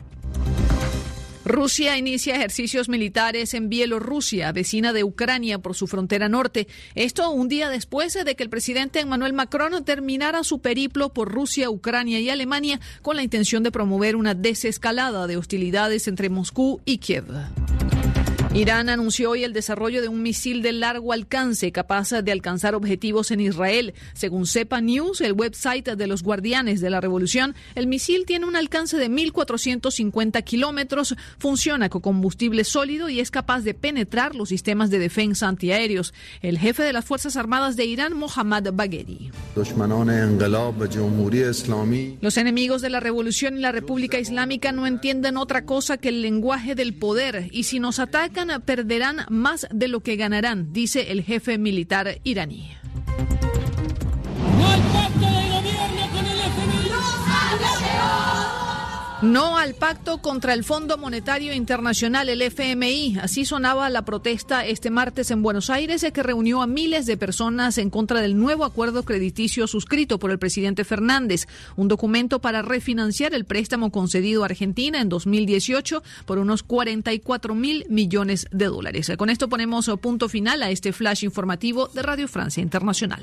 Rusia inicia ejercicios militares en Bielorrusia, vecina de Ucrania por su frontera norte. Esto un día después de que el presidente Emmanuel Macron terminara su periplo por Rusia, Ucrania y Alemania con la intención de promover una desescalada de hostilidades entre Moscú y Kiev. Irán anunció hoy el desarrollo de un misil de largo alcance capaz de alcanzar objetivos en Israel. Según Cepa News, el website de los Guardianes de la Revolución, el misil tiene un alcance de 1.450 kilómetros, funciona con combustible sólido y es capaz de penetrar los sistemas de defensa antiaéreos. El jefe de las Fuerzas Armadas de Irán, Mohammad Bagheri. Los enemigos de la revolución y la República Islámica no entienden otra cosa que el lenguaje del poder y si nos atacan perderán más de lo que ganarán, dice el jefe militar iraní. No al pacto contra el Fondo Monetario Internacional, el FMI. Así sonaba la protesta este martes en Buenos Aires, que reunió a miles de personas en contra del nuevo acuerdo crediticio suscrito por el presidente Fernández, un documento para refinanciar el préstamo concedido a Argentina en 2018 por unos 44 mil millones de dólares. Con esto ponemos punto final a este flash informativo de Radio Francia Internacional.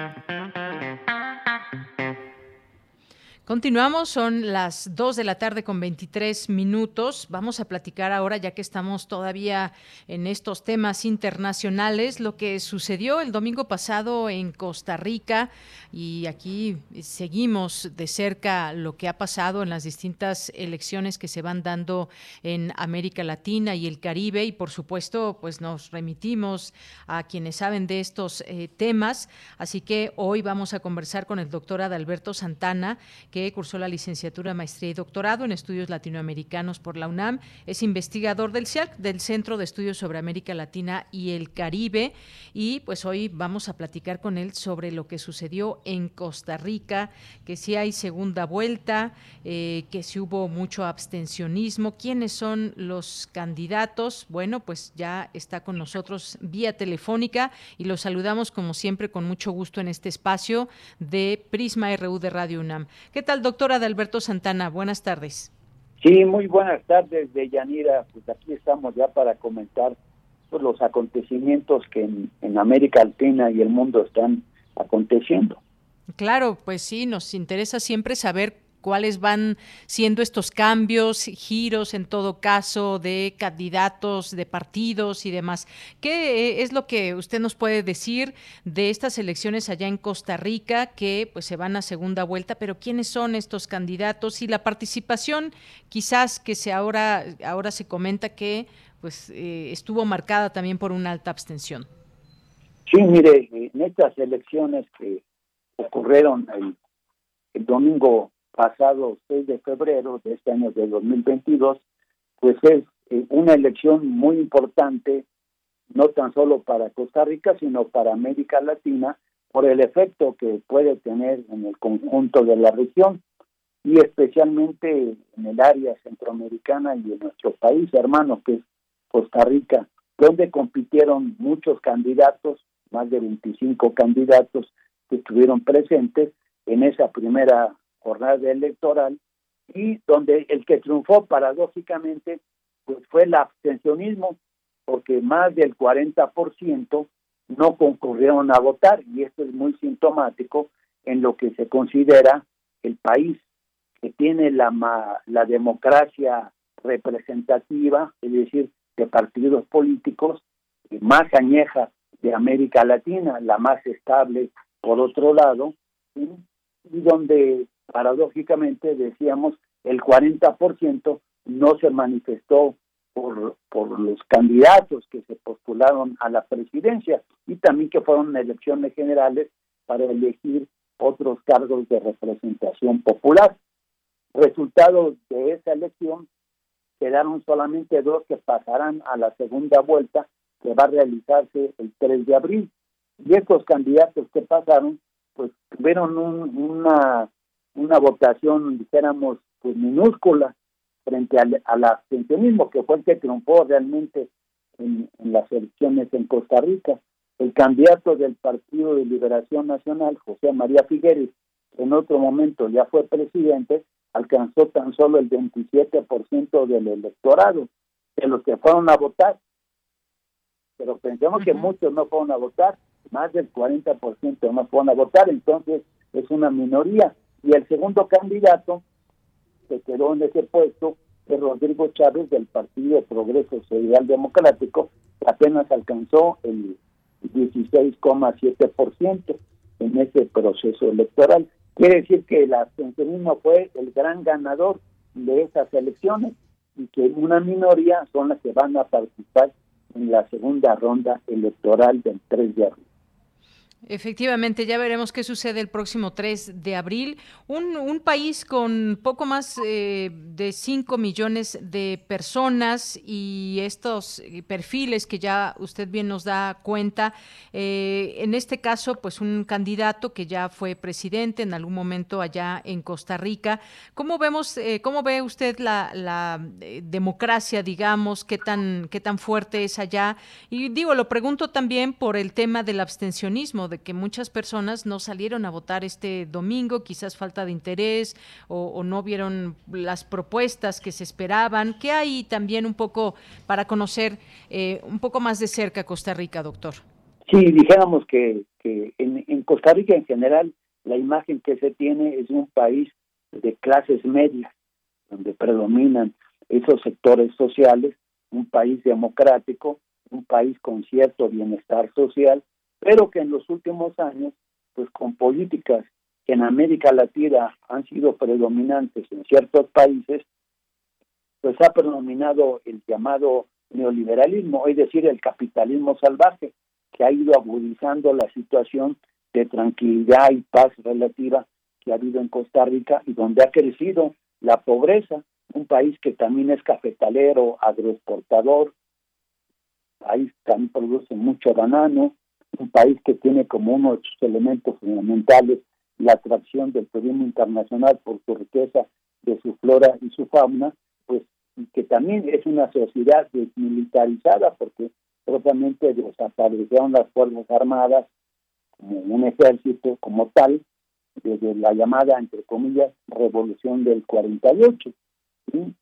Continuamos, son las 2 de la tarde con 23 minutos. Vamos a platicar ahora, ya que estamos todavía en estos temas internacionales, lo que sucedió el domingo pasado en Costa Rica y aquí seguimos de cerca lo que ha pasado en las distintas elecciones que se van dando en América Latina y el Caribe y por supuesto pues nos remitimos a quienes saben de estos eh, temas. Así que hoy vamos a conversar con el doctor Adalberto Santana, que cursó la licenciatura, maestría y doctorado en estudios latinoamericanos por la UNAM. Es investigador del CIAC, del Centro de Estudios sobre América Latina y el Caribe. Y pues hoy vamos a platicar con él sobre lo que sucedió en Costa Rica, que si hay segunda vuelta, eh, que si hubo mucho abstencionismo. ¿Quiénes son los candidatos? Bueno, pues ya está con nosotros vía telefónica y lo saludamos como siempre con mucho gusto en este espacio de Prisma RU de Radio UNAM. ¿Qué tal, doctora Adalberto Santana? Buenas tardes. Sí, muy buenas tardes, Deyanira. Pues aquí estamos ya para comentar pues, los acontecimientos que en, en América Latina y el mundo están aconteciendo. Claro, pues sí, nos interesa siempre saber cuáles van siendo estos cambios, giros en todo caso de candidatos, de partidos y demás. ¿Qué es lo que usted nos puede decir de estas elecciones allá en Costa Rica que pues se van a segunda vuelta, pero quiénes son estos candidatos y la participación quizás que se ahora ahora se comenta que pues eh, estuvo marcada también por una alta abstención? Sí, mire, en estas elecciones que ocurrieron el domingo pasado 6 de febrero de este año de 2022, pues es eh, una elección muy importante, no tan solo para Costa Rica, sino para América Latina, por el efecto que puede tener en el conjunto de la región y especialmente en el área centroamericana y en nuestro país hermano, que es Costa Rica, donde compitieron muchos candidatos, más de 25 candidatos que estuvieron presentes en esa primera jornada electoral y donde el que triunfó paradójicamente pues fue el abstencionismo porque más del 40% no concurrieron a votar y esto es muy sintomático en lo que se considera el país que tiene la la democracia representativa, es decir, de partidos políticos más añeja de América Latina, la más estable por otro lado, y donde paradójicamente decíamos el 40% no se manifestó por, por los candidatos que se postularon a la presidencia y también que fueron elecciones generales para elegir otros cargos de representación popular. Resultados de esa elección quedaron solamente dos que pasarán a la segunda vuelta que va a realizarse el 3 de abril. Y estos candidatos que pasaron, pues tuvieron una una votación, dijéramos, pues minúscula frente al, al, abstencionismo, que fue el que triunfó realmente en, las elecciones en Costa Rica. El candidato del Partido de Liberación Nacional, José María Figueres, en otro momento ya fue presidente, alcanzó tan solo el 27% del electorado, de los que fueron a votar. Pero pero pensemos que muchos no fueron a votar, más del 40% no fueron a votar, entonces es una minoría. Y el segundo candidato que quedó en ese puesto es Rodrigo Chávez del Partido Progreso Social Democrático, que apenas alcanzó el 16,7% en ese proceso electoral. Quiere decir que el abstencionismo fue el gran ganador de esas elecciones y que una minoría son las que van a participar en la segunda ronda electoral del 3 de abril. Efectivamente, ya veremos qué sucede el próximo 3 de abril. Un, un país con poco más eh, de 5 millones de personas y estos eh, perfiles que ya usted bien nos da cuenta. Eh, en este caso, pues un candidato que ya fue presidente en algún momento allá en Costa Rica. ¿Cómo vemos, cómo ve usted la, la democracia, digamos, qué tan, qué tan fuerte es allá? Y digo, lo pregunto también por el tema del abstencionismo de que muchas personas no salieron a votar este domingo, quizás falta de interés o, no vieron las propuestas que se esperaban. ¿Qué hay también un poco para conocer eh, un poco más de cerca Costa Rica, doctor? Sí, dijéramos que, que en, en Costa Rica en general la imagen que se tiene es un país de clases medias, donde predominan esos sectores sociales, un país democrático, un país con cierto bienestar social pero que en los últimos años, pues con políticas que en América Latina han sido predominantes en ciertos países, pues ha predominado el llamado neoliberalismo, es decir, el capitalismo salvaje, que ha ido agudizando la situación de tranquilidad y paz relativa que ha habido en Costa Rica y donde ha crecido la pobreza, un país que también es cafetalero, agroexportador, país también produce mucho banano, un país que tiene como uno de sus elementos fundamentales la atracción del turismo internacional por su riqueza de su flora y su fauna, pues que también es una sociedad desmilitarizada porque propiamente desaparecieron las Fuerzas Armadas como un ejército como tal, desde la llamada, entre comillas, revolución del 48, ¿sí?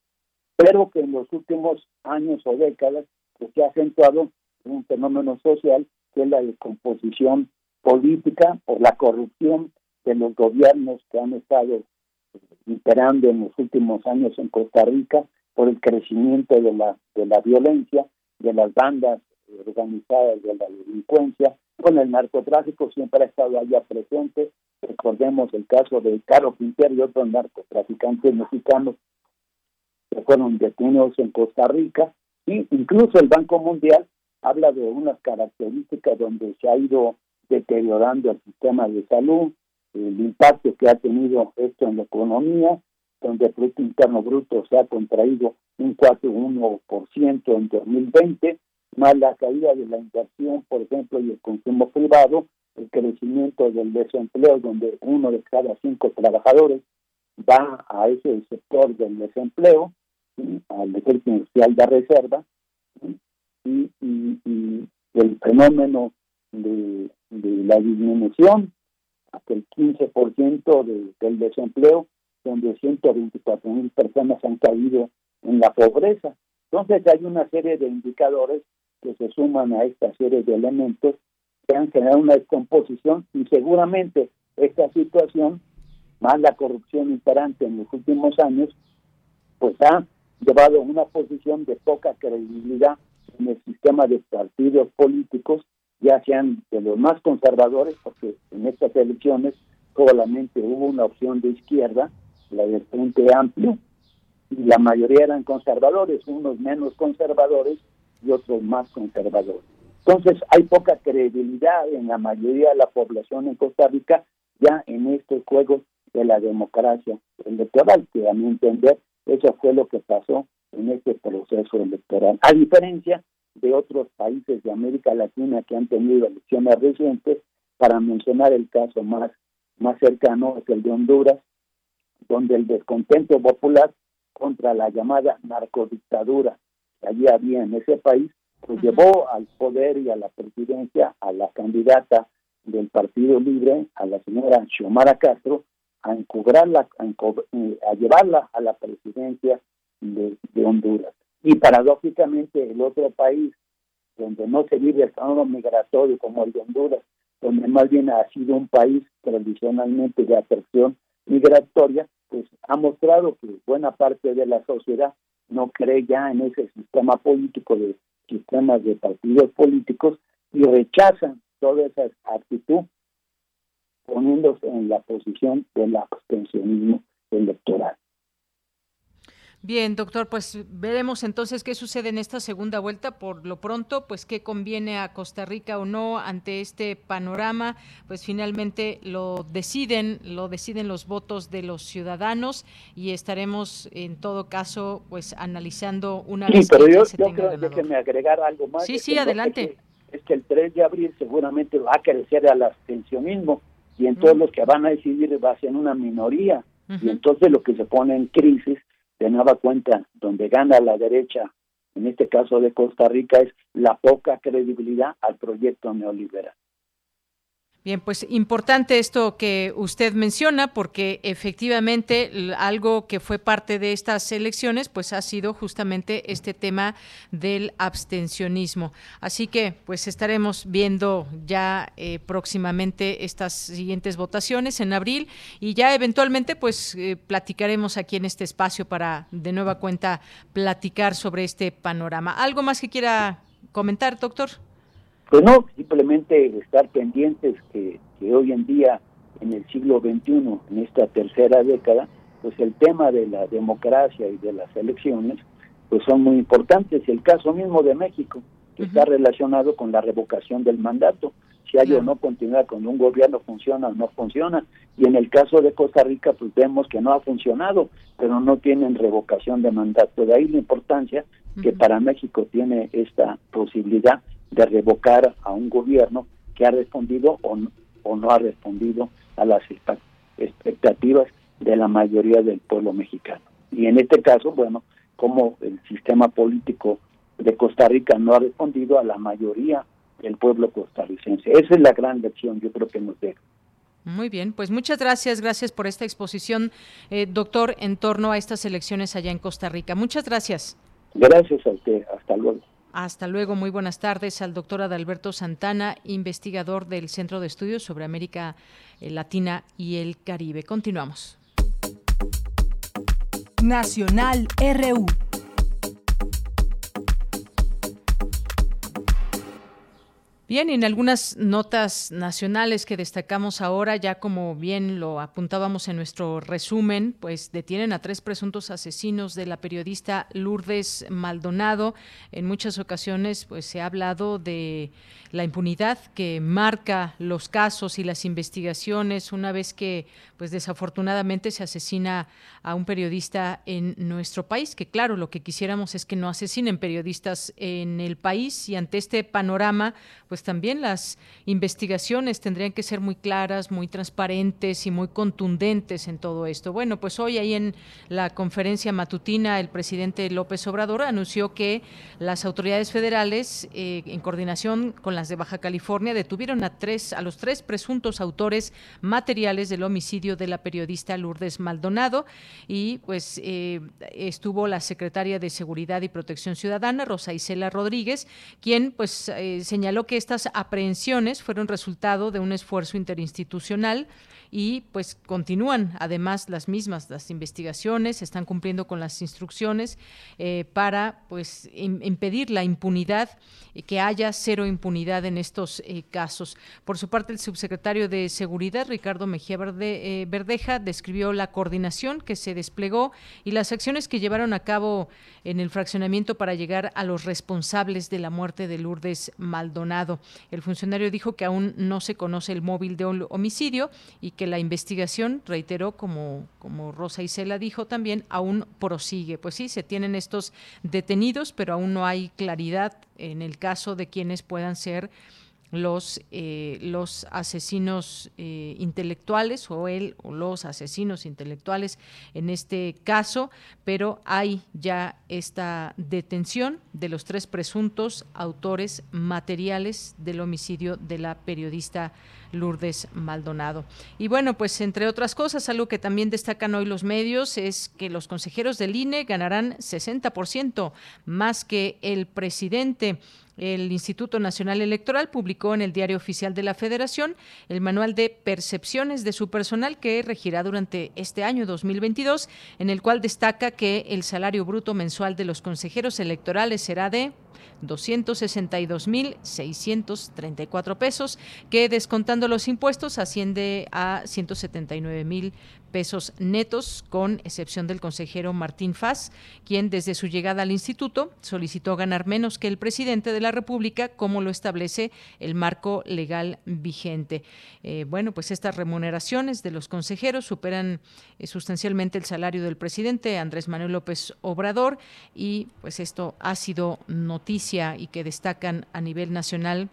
pero que en los últimos años o décadas pues, se ha acentuado un fenómeno social que es la descomposición política por la corrupción de los gobiernos que han estado eh, imperando en los últimos años en Costa Rica, por el crecimiento de la, de la violencia, de las bandas organizadas de la delincuencia, con el narcotráfico siempre ha estado allá presente. Recordemos el caso de Carlos Quintero y otros narcotraficantes mexicanos que fueron detenidos en Costa Rica, y incluso el Banco Mundial habla de unas características donde se ha ido deteriorando el sistema de salud, el impacto que ha tenido esto en la economía, donde el Producto Interno Bruto se ha contraído un 4,1% en 2020, más la caída de la inversión, por ejemplo, y el consumo privado, el crecimiento del desempleo, donde uno de cada cinco trabajadores va a ese sector del desempleo, al ejército industrial de reserva, y, el fenómeno de, la disminución hasta el 15% de, del desempleo, donde 124 mil personas han caído en la pobreza. Entonces hay una serie de indicadores que se suman a esta serie de elementos que han generado una descomposición y seguramente esta situación, más la corrupción imperante en los últimos años, pues ha llevado a una posición de poca credibilidad en el sistema de partidos políticos, ya sean de los más conservadores, porque en estas elecciones solamente hubo una opción de izquierda, la del Frente Amplio, y la mayoría eran conservadores, unos menos conservadores y otros más conservadores. Entonces hay poca credibilidad en la mayoría de la población en Costa Rica ya en estos juegos de la democracia electoral, que a mi entender eso fue lo que pasó en este proceso electoral. A diferencia de otros países de América Latina que han tenido elecciones recientes, para mencionar el caso más, más cercano es el de Honduras, donde el descontento popular contra la llamada narcodictadura que allí había en ese país, pues llevó al poder y a la presidencia a la candidata del Partido Libre, a la señora Xiomara Castro, a encubrarla, a, eh, a llevarla a la presidencia de, Honduras. Y paradójicamente el otro país donde no se vive el fenómeno migratorio como el de Honduras, donde más bien ha sido un país tradicionalmente de atracción migratoria, pues ha mostrado que buena parte de la sociedad no cree ya en ese sistema político de sistemas de partidos políticos y rechazan toda esa actitud poniéndose en la posición del abstencionismo electoral. Bien, doctor, pues veremos entonces qué sucede en esta segunda vuelta. Por lo pronto, pues qué conviene a Costa Rica o no ante este panorama, pues finalmente lo deciden, lo deciden los votos de los ciudadanos y estaremos en todo caso pues analizando una sí, vez pero que yo, se yo tenga creo déjeme agregar algo más. Sí, sí, adelante. Es que, es que el 3 de abril seguramente va a crecer al abstencionismo y entonces los que van a decidir va a ser una minoría. Y entonces lo que se pone en crisis de nueva cuenta, donde gana la derecha, en este caso de Costa Rica, es la poca credibilidad al proyecto neoliberal. Bien, pues importante esto que usted menciona, porque efectivamente algo que fue parte de estas elecciones, pues ha sido justamente este tema del abstencionismo. Así que, pues estaremos viendo ya eh, próximamente estas siguientes votaciones en abril y ya eventualmente, pues eh, platicaremos aquí en este espacio para de nueva cuenta platicar sobre este panorama. ¿Algo más que quiera comentar, doctor? Pues no, simplemente estar pendientes que, que hoy en día, en el siglo XXI, en esta tercera década, pues el tema de la democracia y de las elecciones, pues son muy importantes. El caso mismo de México, que está relacionado con la revocación del mandato, si hay o no continuidad cuando un gobierno funciona o no funciona. Y en el caso de Costa Rica, pues vemos que no ha funcionado, pero no tienen revocación de mandato. De ahí la importancia que para México tiene esta posibilidad de revocar a un gobierno que ha respondido o no, o no ha respondido a las expect- expectativas de la mayoría del pueblo mexicano. Y en este caso, bueno, como el sistema político de Costa Rica no ha respondido a la mayoría del pueblo costarricense. Esa es la gran lección, yo creo que nos deja. Muy bien, pues muchas gracias, gracias por esta exposición, eh, doctor, en torno a estas elecciones allá en Costa Rica. Muchas gracias. Gracias a usted, hasta luego. Hasta luego, muy buenas tardes al doctor Adalberto Santana, investigador del Centro de Estudios sobre América eh, Latina y el Caribe. Continuamos. Nacional RU. Bien, en algunas notas nacionales que destacamos ahora, ya como bien lo apuntábamos en nuestro resumen, pues detienen a tres presuntos asesinos de la periodista Lourdes Maldonado. En muchas ocasiones, pues se ha hablado de la impunidad que marca los casos y las investigaciones una vez que, pues desafortunadamente, se asesina a un periodista en nuestro país. Que claro, lo que quisiéramos es que no asesinen periodistas en el país y ante este panorama, pues también las investigaciones tendrían que ser muy claras, muy transparentes y muy contundentes en todo esto. Bueno, pues hoy ahí en la conferencia matutina el presidente López Obrador anunció que las autoridades federales, eh, en coordinación con las de Baja California, detuvieron a tres, a los tres presuntos autores materiales del homicidio de la periodista Lourdes Maldonado y pues eh, estuvo la secretaria de Seguridad y Protección Ciudadana, Rosa Isela Rodríguez, quien pues eh, señaló que estas aprehensiones fueron resultado de un esfuerzo interinstitucional y pues continúan además las mismas las investigaciones están cumpliendo con las instrucciones eh, para pues im- impedir la impunidad eh, que haya cero impunidad en estos eh, casos. Por su parte el subsecretario de seguridad Ricardo Mejía Verde- eh, Verdeja describió la coordinación que se desplegó y las acciones que llevaron a cabo en el fraccionamiento para llegar a los responsables de la muerte de Lourdes Maldonado el funcionario dijo que aún no se conoce el móvil de hom- homicidio y que la investigación, reiteró, como, como Rosa Isela dijo también, aún prosigue. Pues sí, se tienen estos detenidos, pero aún no hay claridad en el caso de quienes puedan ser los, eh, los asesinos eh, intelectuales o él o los asesinos intelectuales en este caso, pero hay ya esta detención de los tres presuntos autores materiales del homicidio de la periodista Lourdes Maldonado. Y bueno, pues entre otras cosas, algo que también destacan hoy los medios es que los consejeros del INE ganarán 60% más que el presidente. El Instituto Nacional Electoral publicó en el Diario Oficial de la Federación el manual de percepciones de su personal que regirá durante este año 2022, en el cual destaca que el salario bruto mensual de los consejeros electorales será de 262.634 pesos, que descontando los impuestos asciende a 179.000 pesos netos, con excepción del consejero Martín Faz, quien desde su llegada al instituto solicitó ganar menos que el presidente de la República, como lo establece el marco legal vigente. Eh, bueno, pues estas remuneraciones de los consejeros superan eh, sustancialmente el salario del presidente Andrés Manuel López Obrador y pues esto ha sido noticia y que destacan a nivel nacional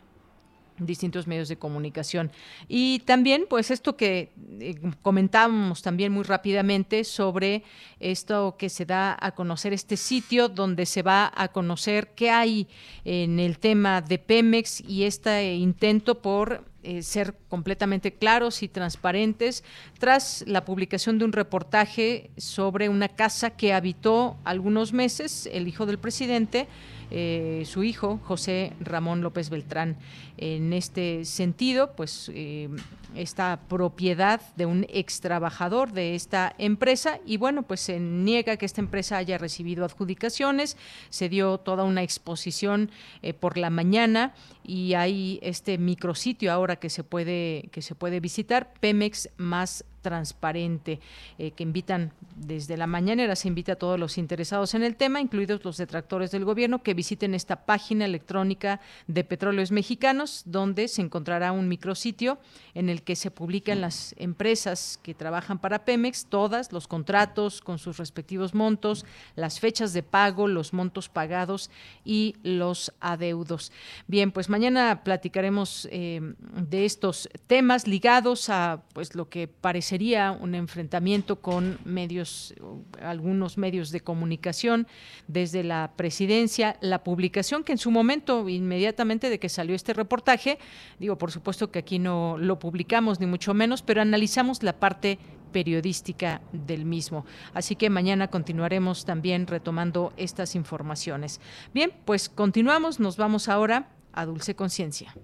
distintos medios de comunicación. Y también, pues esto que eh, comentábamos también muy rápidamente sobre esto que se da a conocer, este sitio donde se va a conocer qué hay en el tema de Pemex y este intento por eh, ser completamente claros y transparentes tras la publicación de un reportaje sobre una casa que habitó algunos meses el hijo del presidente eh, su hijo, José Ramón López Beltrán. En este sentido, pues eh, esta propiedad de un ex trabajador de esta empresa y bueno, pues se niega que esta empresa haya recibido adjudicaciones, se dio toda una exposición eh, por la mañana y hay este micrositio ahora que se puede que se puede visitar Pemex más transparente, eh, que invitan desde la mañanera, se invita a todos los interesados en el tema, incluidos los detractores del gobierno, que visiten esta página electrónica de Petróleos Mexicanos, donde se encontrará un micrositio en el que se publican las empresas que trabajan para Pemex, todas, los contratos con sus respectivos montos, las fechas de pago, los montos pagados y los adeudos. Bien, pues mañana platicaremos eh, de estos temas ligados a pues lo que parece sería un enfrentamiento con medios, algunos medios de comunicación desde la presidencia, la publicación que en su momento, inmediatamente de que salió este reportaje, digo, por supuesto que aquí no lo publicamos ni mucho menos, pero analizamos la parte periodística del mismo. Así que mañana continuaremos también retomando estas informaciones. Bien, pues continuamos, nos vamos ahora a Dulce Conciencia.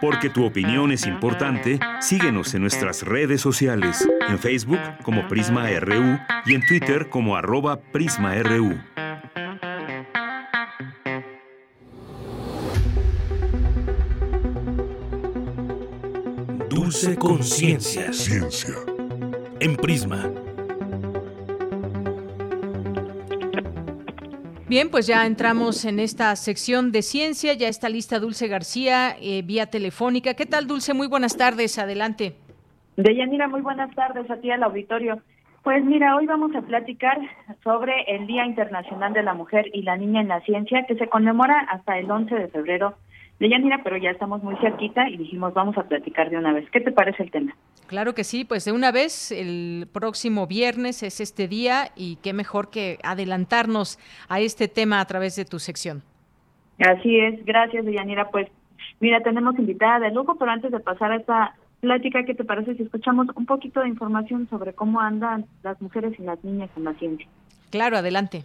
Porque tu opinión es importante, síguenos en nuestras redes sociales, en Facebook como Prisma RU y en Twitter como arroba PrismaRU. Dulce Conciencia. Ciencia. En Prisma. Bien, pues ya entramos en esta sección de ciencia. Ya está lista Dulce García eh, vía telefónica. ¿Qué tal, Dulce? Muy buenas tardes. Adelante. Deyanira, muy buenas tardes a ti al auditorio. Pues mira, hoy vamos a platicar sobre el Día Internacional de la Mujer y la Niña en la Ciencia, que se conmemora hasta el 11 de febrero de Yanira, pero ya estamos muy cerquita y dijimos vamos a platicar de una vez. ¿Qué te parece el tema? Claro que sí, pues de una vez, el próximo viernes es este día y qué mejor que adelantarnos a este tema a través de tu sección. Así es, gracias Yanira. Pues mira, tenemos invitada de lujo, pero antes de pasar a esta plática, ¿qué te parece si escuchamos un poquito de información sobre cómo andan las mujeres y las niñas en la ciencia? Claro, adelante.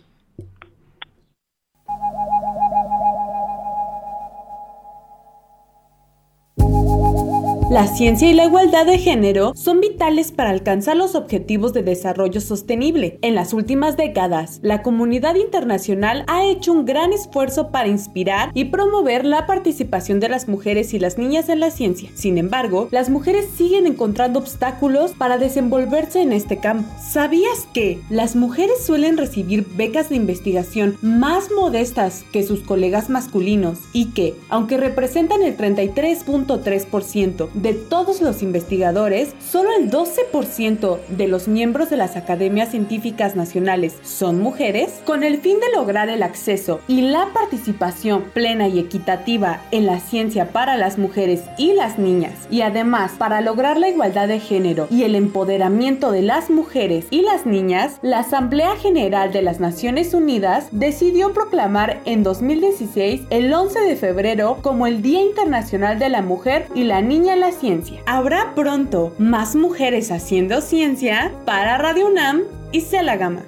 La ciencia y la igualdad de género son vitales para alcanzar los objetivos de desarrollo sostenible. En las últimas décadas, la comunidad internacional ha hecho un gran esfuerzo para inspirar y promover la participación de las mujeres y las niñas en la ciencia. Sin embargo, las mujeres siguen encontrando obstáculos para desenvolverse en este campo. ¿Sabías que las mujeres suelen recibir becas de investigación más modestas que sus colegas masculinos y que, aunque representan el 33.3% de todos los investigadores, solo el 12% de los miembros de las academias científicas nacionales son mujeres, con el fin de lograr el acceso y la participación plena y equitativa en la ciencia para las mujeres y las niñas, y además para lograr la igualdad de género y el empoderamiento de las mujeres y las niñas, la Asamblea General de las Naciones Unidas decidió proclamar en 2016 el 11 de febrero como el Día Internacional de la Mujer y la Niña en la ciencia. Habrá pronto más mujeres haciendo ciencia para Radio UNAM y la Gama.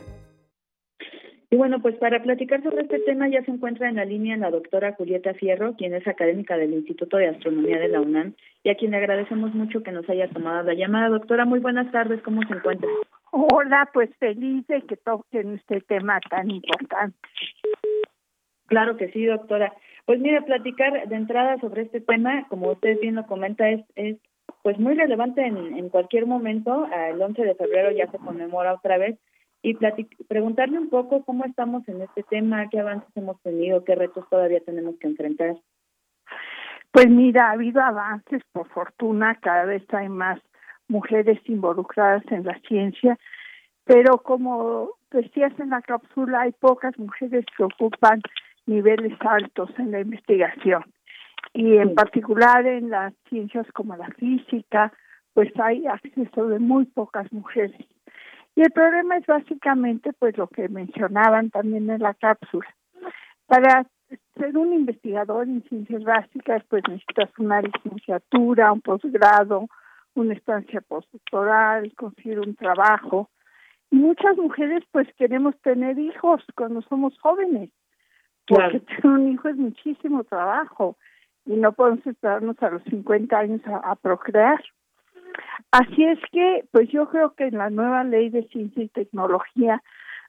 Y bueno, pues para platicar sobre este tema ya se encuentra en la línea la doctora Julieta Fierro, quien es académica del Instituto de Astronomía de la UNAM, y a quien le agradecemos mucho que nos haya tomado la llamada. Doctora, muy buenas tardes, ¿cómo se encuentra? Hola, pues feliz de que toquen este tema tan importante. Claro que sí, doctora. Pues mire, platicar de entrada sobre este tema, como usted bien lo comenta, es, es pues muy relevante en, en cualquier momento. El 11 de febrero ya se conmemora otra vez y preguntarle un poco cómo estamos en este tema, qué avances hemos tenido, qué retos todavía tenemos que enfrentar. Pues mira, ha habido avances, por fortuna, cada vez hay más mujeres involucradas en la ciencia, pero como decías en la cápsula, hay pocas mujeres que ocupan niveles altos en la investigación. Y en particular en las ciencias como la física, pues hay acceso de muy pocas mujeres. Y el problema es básicamente pues lo que mencionaban también en la cápsula. Para ser un investigador en ciencias básicas pues necesitas una licenciatura, un posgrado, una estancia postdoctoral, conseguir un trabajo. Y muchas mujeres pues queremos tener hijos cuando somos jóvenes, porque tener un hijo es muchísimo trabajo y no podemos esperarnos a los 50 años a procrear. Así es que, pues yo creo que en la nueva ley de ciencia y tecnología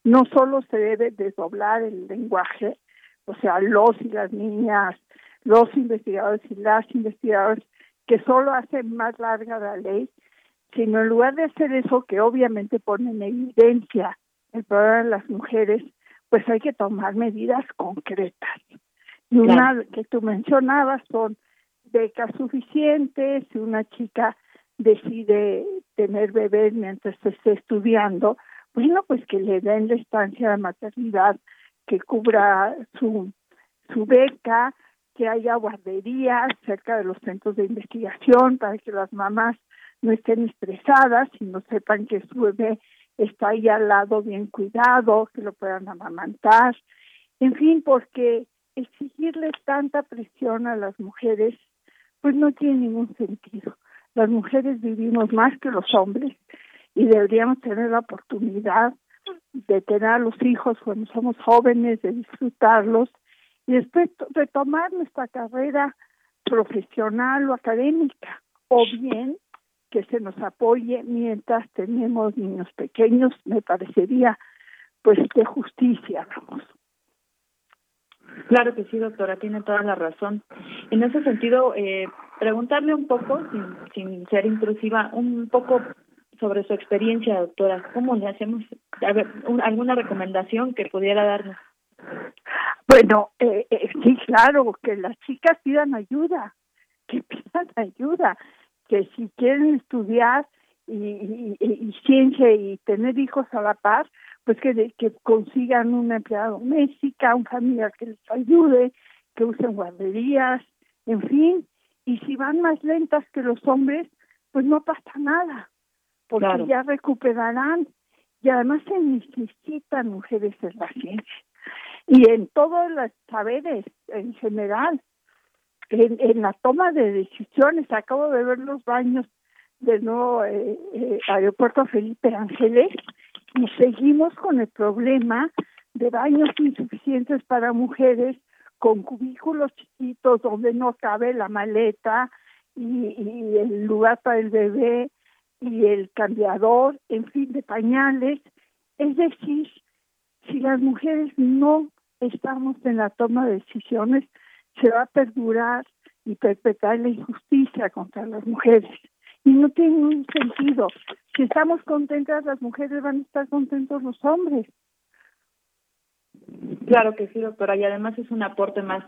no solo se debe desdoblar el lenguaje, o sea, los y las niñas, los investigadores y las investigadoras, que solo hacen más larga la ley, sino en lugar de hacer eso que obviamente pone en evidencia el problema de las mujeres, pues hay que tomar medidas concretas. Y una que tú mencionabas son becas suficientes, si una chica decide tener bebés mientras esté estudiando, bueno, pues que le den la estancia de maternidad que cubra su, su beca, que haya guarderías cerca de los centros de investigación para que las mamás no estén estresadas y no sepan que su bebé está ahí al lado bien cuidado, que lo puedan amamantar, en fin, porque exigirles tanta presión a las mujeres pues no tiene ningún sentido. Las mujeres vivimos más que los hombres y deberíamos tener la oportunidad de tener a los hijos cuando somos jóvenes, de disfrutarlos y después retomar nuestra carrera profesional o académica o bien que se nos apoye mientras tenemos niños pequeños, me parecería pues de justicia, vamos. Claro que sí, doctora, tiene toda la razón. En ese sentido, eh, preguntarle un poco, sin, sin ser intrusiva, un poco sobre su experiencia, doctora. ¿Cómo le hacemos? A ver, ¿Alguna recomendación que pudiera darnos? Bueno, eh, eh, sí, claro, que las chicas pidan ayuda, que pidan ayuda, que si quieren estudiar y, y ciencia y tener hijos a la par, pues que, que consigan una empleada doméstica, un familiar que les ayude, que usen guarderías, en fin, y si van más lentas que los hombres, pues no pasa nada, porque ya recuperarán. Y además se necesitan mujeres en la ciencia y en todos los saberes en general, en, la toma de decisiones. Acabo de ver los baños del nuevo eh, eh, aeropuerto Felipe Ángeles y seguimos con el problema de baños insuficientes para mujeres con cubículos chiquitos donde no cabe la maleta y, el lugar para el bebé y el cambiador, en fin, de pañales. Es decir, si las mujeres no estamos en la toma de decisiones, se va a perdurar y perpetrar la injusticia contra las mujeres y no tiene ningún sentido. Si estamos contentas las mujeres, van a estar contentos los hombres. Claro que sí, doctora, y además es un aporte más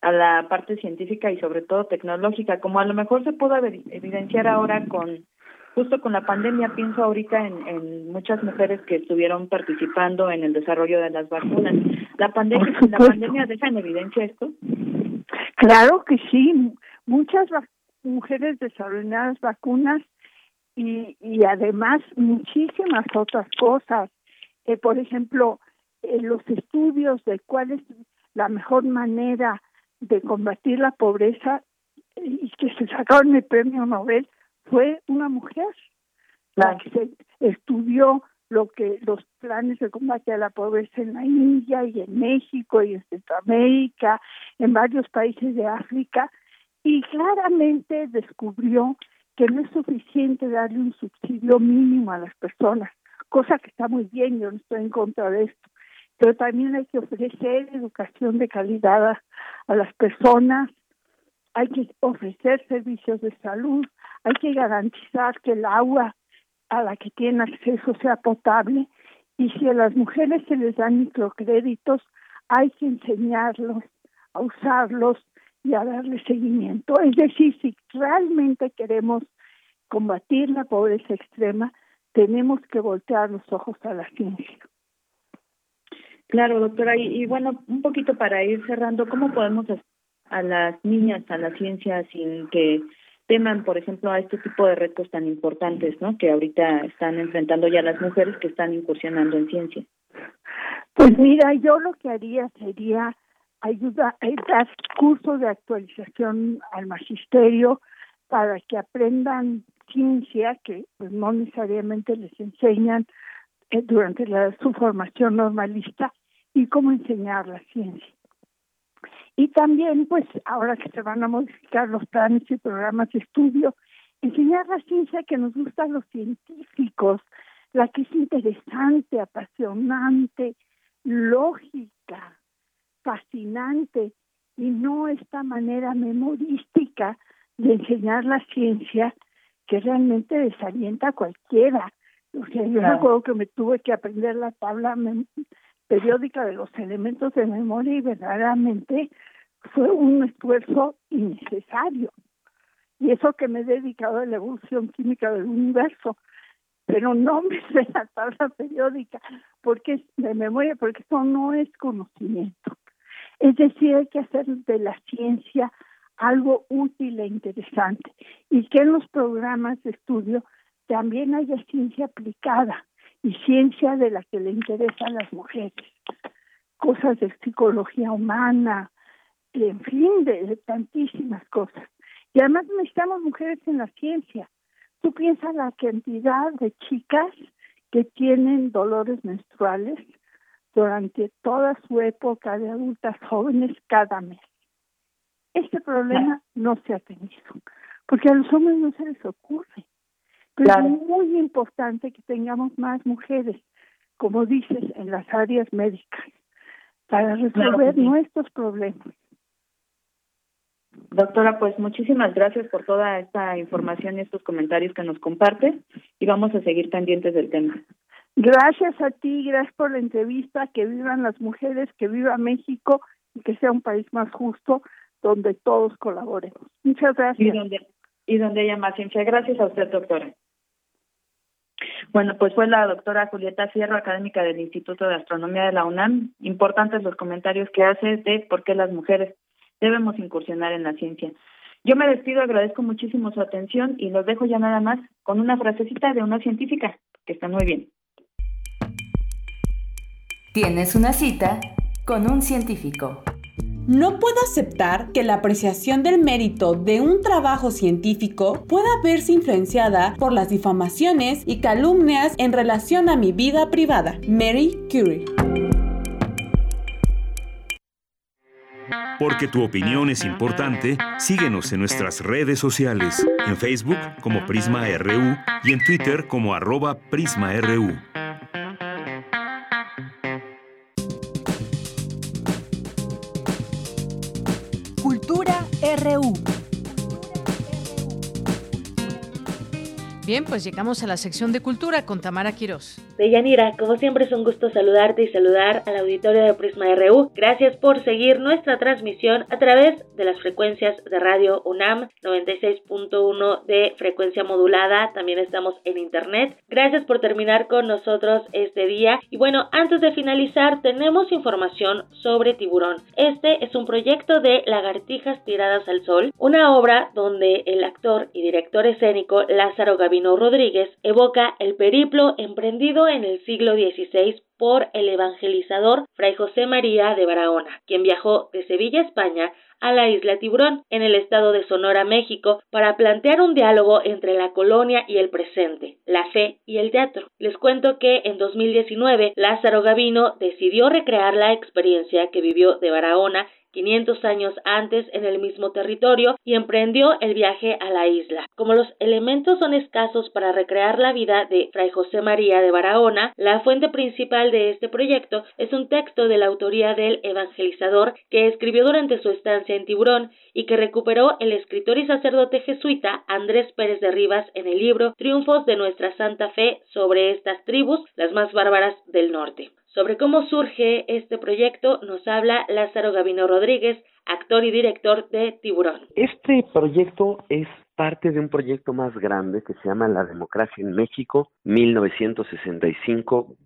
a la parte científica y sobre todo tecnológica, como a lo mejor se pudo evidenciar ahora con justo con la pandemia, pienso ahorita en, en muchas mujeres que estuvieron participando en el desarrollo de las vacunas. ¿La pandemia, ¿la pandemia deja en evidencia esto? Claro que sí, muchas mujeres desarrolladas vacunas y, y además muchísimas otras cosas. Eh, por ejemplo, eh, los estudios de cuál es la mejor manera de combatir la pobreza y que se sacaron el premio Nobel fue una mujer la que se estudió lo que los planes de combate a la pobreza en la India y en México y en Centroamérica, en varios países de África, y claramente descubrió que no es suficiente darle un subsidio mínimo a las personas, cosa que está muy bien, yo no estoy en contra de esto, pero también hay que ofrecer educación de calidad a, a las personas, hay que ofrecer servicios de salud, hay que garantizar que el agua a la que tienen acceso sea potable y si a las mujeres se les dan microcréditos, hay que enseñarlos a usarlos y a darle seguimiento. Es decir, si realmente queremos combatir la pobreza extrema, tenemos que voltear los ojos a la ciencia. Claro, doctora. Y, y bueno, un poquito para ir cerrando, ¿cómo podemos a las niñas a la ciencia sin que teman, por ejemplo, a este tipo de retos tan importantes, ¿no? Que ahorita están enfrentando ya las mujeres que están incursionando en ciencia. Pues mira, yo lo que haría sería ayudar, dar cursos de actualización al magisterio para que aprendan ciencia que pues, no necesariamente les enseñan eh, durante la, su formación normalista y cómo enseñar la ciencia. Y también, pues, ahora que se van a modificar los planes y programas de estudio, enseñar la ciencia que nos gusta a los científicos, la que es interesante, apasionante, lógica, fascinante, y no esta manera memorística de enseñar la ciencia que realmente desalienta a cualquiera. O sea, yo recuerdo que me tuve que aprender la tabla periódica de los elementos de memoria y verdaderamente fue un esfuerzo innecesario. Y eso que me he dedicado a la evolución química del universo, pero no me sé la tabla periódica porque es de memoria, porque eso no es conocimiento. Es decir, hay que hacer de la ciencia algo útil e interesante y que en los programas de estudio también haya ciencia aplicada y ciencia de la que le interesa a las mujeres, cosas de psicología humana, en fin, de, tantísimas cosas. Y además necesitamos mujeres en la ciencia. Tú piensas la cantidad de chicas que tienen dolores menstruales durante toda su época de adultas jóvenes cada mes. Este problema no se ha tenido, porque a los hombres no se les ocurre. Pero es muy importante que tengamos más mujeres, como dices, en las áreas médicas, para resolver nuestros problemas. Doctora, pues muchísimas gracias por toda esta información y estos comentarios que nos comparte y vamos a seguir pendientes del tema. Gracias a ti, gracias por la entrevista, que vivan las mujeres, que viva México y que sea un país más justo donde todos colaboremos. Muchas gracias. Y donde, y donde haya más ciencia. Gracias a usted, doctora. Bueno, pues fue la doctora Julieta Fierro, académica del Instituto de Astronomía de la UNAM. Importantes los comentarios que hace de por qué las mujeres debemos incursionar en la ciencia. Yo me despido, agradezco muchísimo su atención y los dejo ya nada más con una frasecita de una científica que está muy bien. Tienes una cita con un científico. No puedo aceptar que la apreciación del mérito de un trabajo científico pueda verse influenciada por las difamaciones y calumnias en relación a mi vida privada. Mary Curie. Porque tu opinión es importante, síguenos en nuestras redes sociales, en Facebook como Prisma RU y en Twitter como arroba PrismaRU. RU. Bien, pues llegamos a la sección de cultura con Tamara Quirós. Deyanira, como siempre es un gusto saludarte y saludar al auditorio de Prisma RU. Gracias por seguir nuestra transmisión a través de las frecuencias de radio UNAM 96.1 de frecuencia modulada. También estamos en internet. Gracias por terminar con nosotros este día. Y bueno, antes de finalizar, tenemos información sobre Tiburón. Este es un proyecto de Lagartijas Tiradas al Sol, una obra donde el actor y director escénico Lázaro Rodríguez evoca el periplo emprendido en el siglo XVI por el evangelizador Fray José María de Barahona, quien viajó de Sevilla, España, a la isla Tiburón, en el estado de Sonora, México, para plantear un diálogo entre la colonia y el presente, la fe y el teatro. Les cuento que en 2019 Lázaro Gavino decidió recrear la experiencia que vivió de Barahona 500 años antes en el mismo territorio y emprendió el viaje a la isla. Como los elementos son escasos para recrear la vida de Fray José María de Barahona, la fuente principal de este proyecto es un texto de la autoría del evangelizador que escribió durante su estancia en Tiburón y que recuperó el escritor y sacerdote jesuita Andrés Pérez de Rivas en el libro Triunfos de nuestra Santa Fe sobre estas tribus, las más bárbaras del norte. Sobre cómo surge este proyecto nos habla Lázaro Gavino Rodríguez, actor y director de Tiburón. Este proyecto es parte de un proyecto más grande que se llama La Democracia en México 1965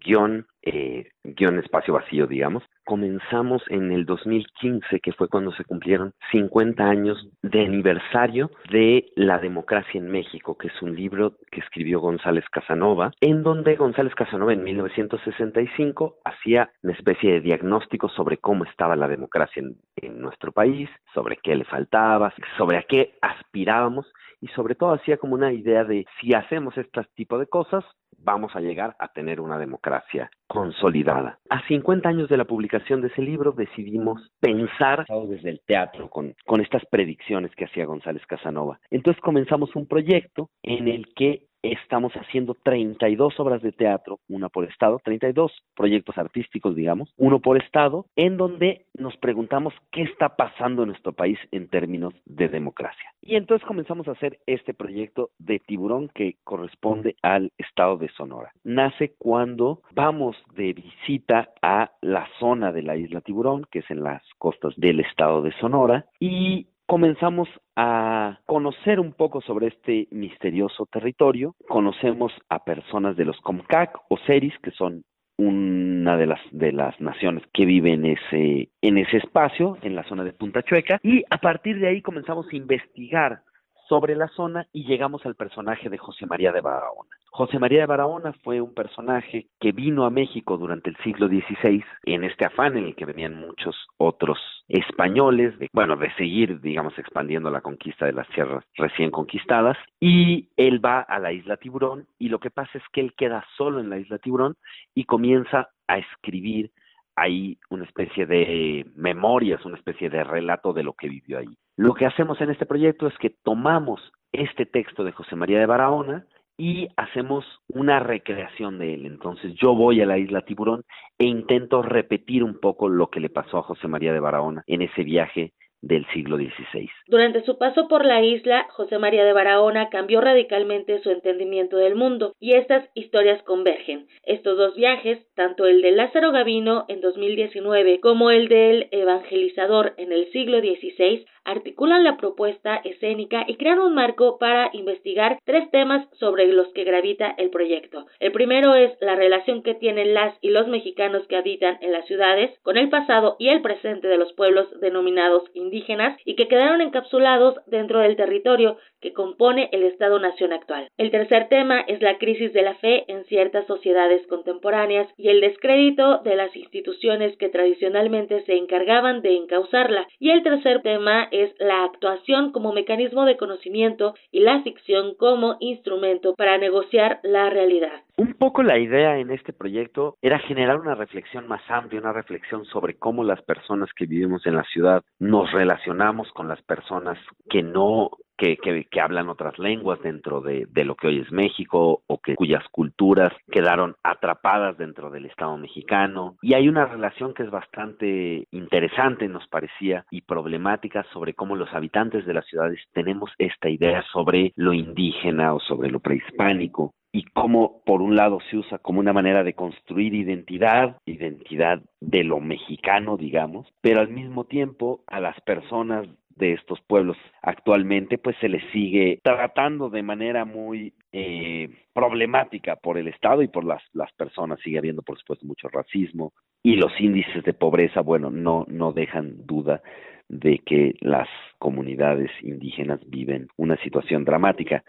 eh, guion espacio vacío, digamos. Comenzamos en el 2015, que fue cuando se cumplieron 50 años de aniversario de La democracia en México, que es un libro que escribió González Casanova, en donde González Casanova en 1965 hacía una especie de diagnóstico sobre cómo estaba la democracia en, en nuestro país, sobre qué le faltaba, sobre a qué aspirábamos y sobre todo hacía como una idea de si hacemos este tipo de cosas, vamos a llegar a tener una democracia consolidada. A 50 años de la publicación de ese libro decidimos pensar desde el teatro con, con estas predicciones que hacía González Casanova. Entonces comenzamos un proyecto en el que estamos haciendo 32 obras de teatro, una por estado, 32 proyectos artísticos, digamos, uno por estado, en donde nos preguntamos qué está pasando en nuestro país en términos de democracia. Y entonces comenzamos a hacer este proyecto de tiburón que corresponde al estado de Sonora. Nace cuando vamos de visita a la zona de la isla Tiburón, que es en las costas del estado de Sonora, y comenzamos a conocer un poco sobre este misterioso territorio. Conocemos a personas de los Comcac o Seris, que son una de las de las naciones que viven en ese en ese espacio en la zona de Punta Chueca y a partir de ahí comenzamos a investigar sobre la zona y llegamos al personaje de José María de Barahona. José María de Barahona fue un personaje que vino a México durante el siglo XVI en este afán en el que venían muchos otros españoles, de, bueno, de seguir, digamos, expandiendo la conquista de las tierras recién conquistadas, y él va a la isla Tiburón y lo que pasa es que él queda solo en la isla Tiburón y comienza a escribir ahí una especie de memorias, una especie de relato de lo que vivió ahí. Lo que hacemos en este proyecto es que tomamos este texto de José María de Barahona y hacemos una recreación de él. Entonces yo voy a la isla Tiburón e intento repetir un poco lo que le pasó a José María de Barahona en ese viaje del siglo XVI. Durante su paso por la isla, José María de Barahona cambió radicalmente su entendimiento del mundo y estas historias convergen. Estos dos viajes, tanto el de Lázaro Gavino en 2019 como el del evangelizador en el siglo XVI, articulan la propuesta escénica y crean un marco para investigar tres temas sobre los que gravita el proyecto. El primero es la relación que tienen las y los mexicanos que habitan en las ciudades con el pasado y el presente de los pueblos denominados indígenas y que quedaron encapsulados dentro del territorio que compone el Estado-Nación actual. El tercer tema es la crisis de la fe en ciertas sociedades contemporáneas y el descrédito de las instituciones que tradicionalmente se encargaban de encauzarla. Y el tercer tema la actuación como mecanismo de conocimiento y la ficción como instrumento para negociar la realidad. Un poco la idea en este proyecto era generar una reflexión más amplia, una reflexión sobre cómo las personas que vivimos en la ciudad nos relacionamos con las personas que no que, que, hablan otras lenguas dentro de, de, lo que hoy es México o que cuyas culturas quedaron atrapadas dentro del Estado mexicano. Y hay una relación que es bastante interesante, nos parecía, y problemática sobre cómo los habitantes de las ciudades tenemos esta idea sobre lo indígena o sobre lo prehispánico y cómo por un lado se usa como una manera de construir identidad, identidad de lo mexicano, digamos, pero al mismo tiempo a las personas de estos pueblos actualmente pues se les sigue tratando de manera muy eh, problemática por el Estado y por las, las personas. Sigue habiendo, por supuesto, mucho racismo y los índices de pobreza, bueno, no, no dejan duda de que las comunidades indígenas viven una situación dramática.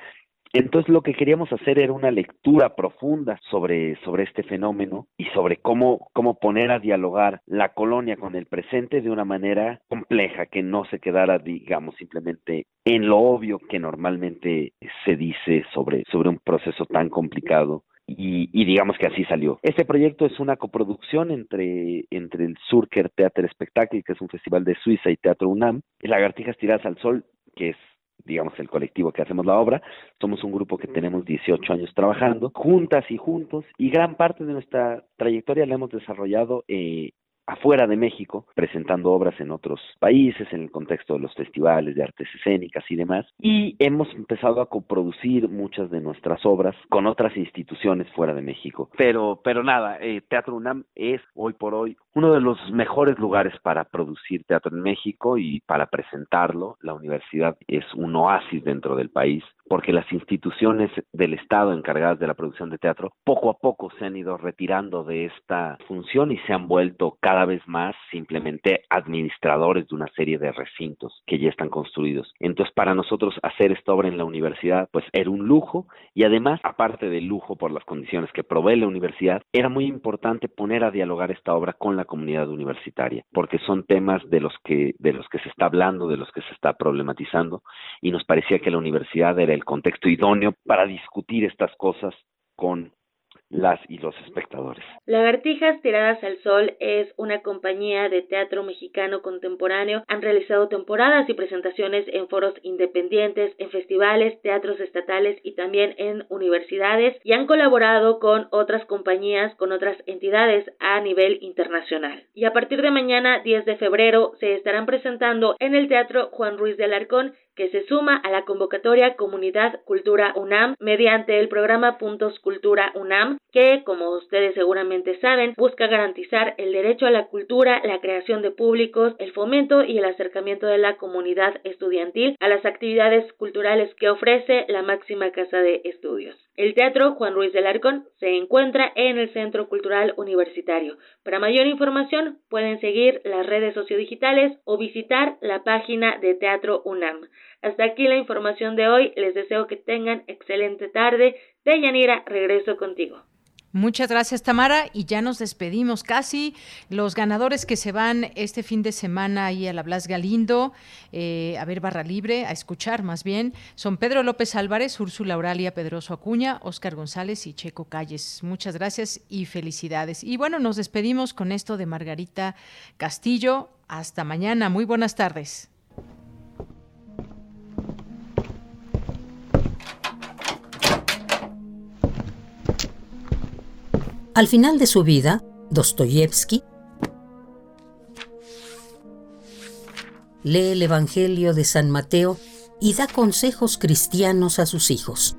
Entonces lo que queríamos hacer era una lectura profunda sobre, sobre este fenómeno y sobre cómo, cómo poner a dialogar la colonia con el presente de una manera compleja, que no se quedara, digamos, simplemente en lo obvio que normalmente se dice sobre, sobre un proceso tan complicado. Y, digamos que así salió. Este proyecto es una coproducción entre, entre el Surker Theater Spectacle, que es un festival de Suiza, y Teatro UNAM, Lagartijas Tiradas al Sol, que es digamos, el colectivo que hacemos la obra. Somos un grupo que tenemos 18 años trabajando, juntas y juntos, y gran parte de nuestra trayectoria la hemos desarrollado eh, afuera de México, presentando obras en otros países, en el contexto de los festivales de artes escénicas y demás. Y hemos empezado a coproducir muchas de nuestras obras con otras instituciones fuera de México. Pero, pero nada, eh, Teatro UNAM es hoy por hoy uno de los mejores lugares para producir teatro en México y para presentarlo. La universidad es un oasis dentro del país porque las instituciones del Estado encargadas de la producción de teatro poco a poco se han ido retirando de esta función y se han vuelto cada vez más simplemente administradores de una serie de recintos que ya están construidos. Entonces, para nosotros hacer esta obra en la universidad, pues era un lujo y además, aparte del lujo por las condiciones que provee la universidad, era muy importante poner a dialogar esta obra con la comunidad universitaria, porque son temas de los que de los que se está hablando, de los que se está problematizando y nos parecía que la universidad era el contexto idóneo para discutir estas cosas con las y los espectadores. Lagartijas Tiradas al Sol es una compañía de teatro mexicano contemporáneo. Han realizado temporadas y presentaciones en foros independientes, en festivales, teatros estatales y también en universidades y han colaborado con otras compañías, con otras entidades a nivel internacional. Y a partir de mañana, 10 de febrero, se estarán presentando en el Teatro Juan Ruiz de Alarcón que se suma a la convocatoria Comunidad Cultura UNAM mediante el programa Puntos Cultura UNAM, que, como ustedes seguramente saben, busca garantizar el derecho a la cultura, la creación de públicos, el fomento y el acercamiento de la comunidad estudiantil a las actividades culturales que ofrece la máxima casa de estudios. El Teatro Juan Ruiz del Arcón se encuentra en el Centro Cultural Universitario. Para mayor información pueden seguir las redes sociodigitales o visitar la página de Teatro UNAM. Hasta aquí la información de hoy. Les deseo que tengan excelente tarde. Deyanira, regreso contigo. Muchas gracias, Tamara. Y ya nos despedimos casi. Los ganadores que se van este fin de semana ahí a la Blas Galindo, eh, a ver Barra Libre, a escuchar más bien, son Pedro López Álvarez, Úrsula Auralia Pedroso Acuña, Óscar González y Checo Calles. Muchas gracias y felicidades. Y bueno, nos despedimos con esto de Margarita Castillo. Hasta mañana. Muy buenas tardes. Al final de su vida, Dostoyevsky lee el Evangelio de San Mateo y da consejos cristianos a sus hijos.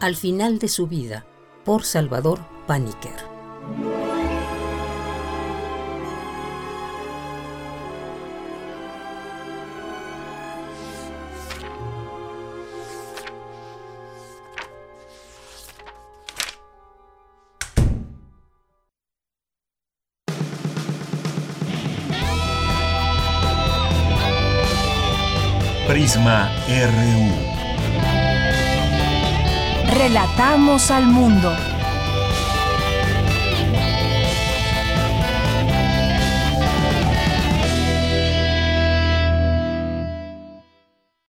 Al final de su vida, por Salvador Paniker. RU. Relatamos al mundo.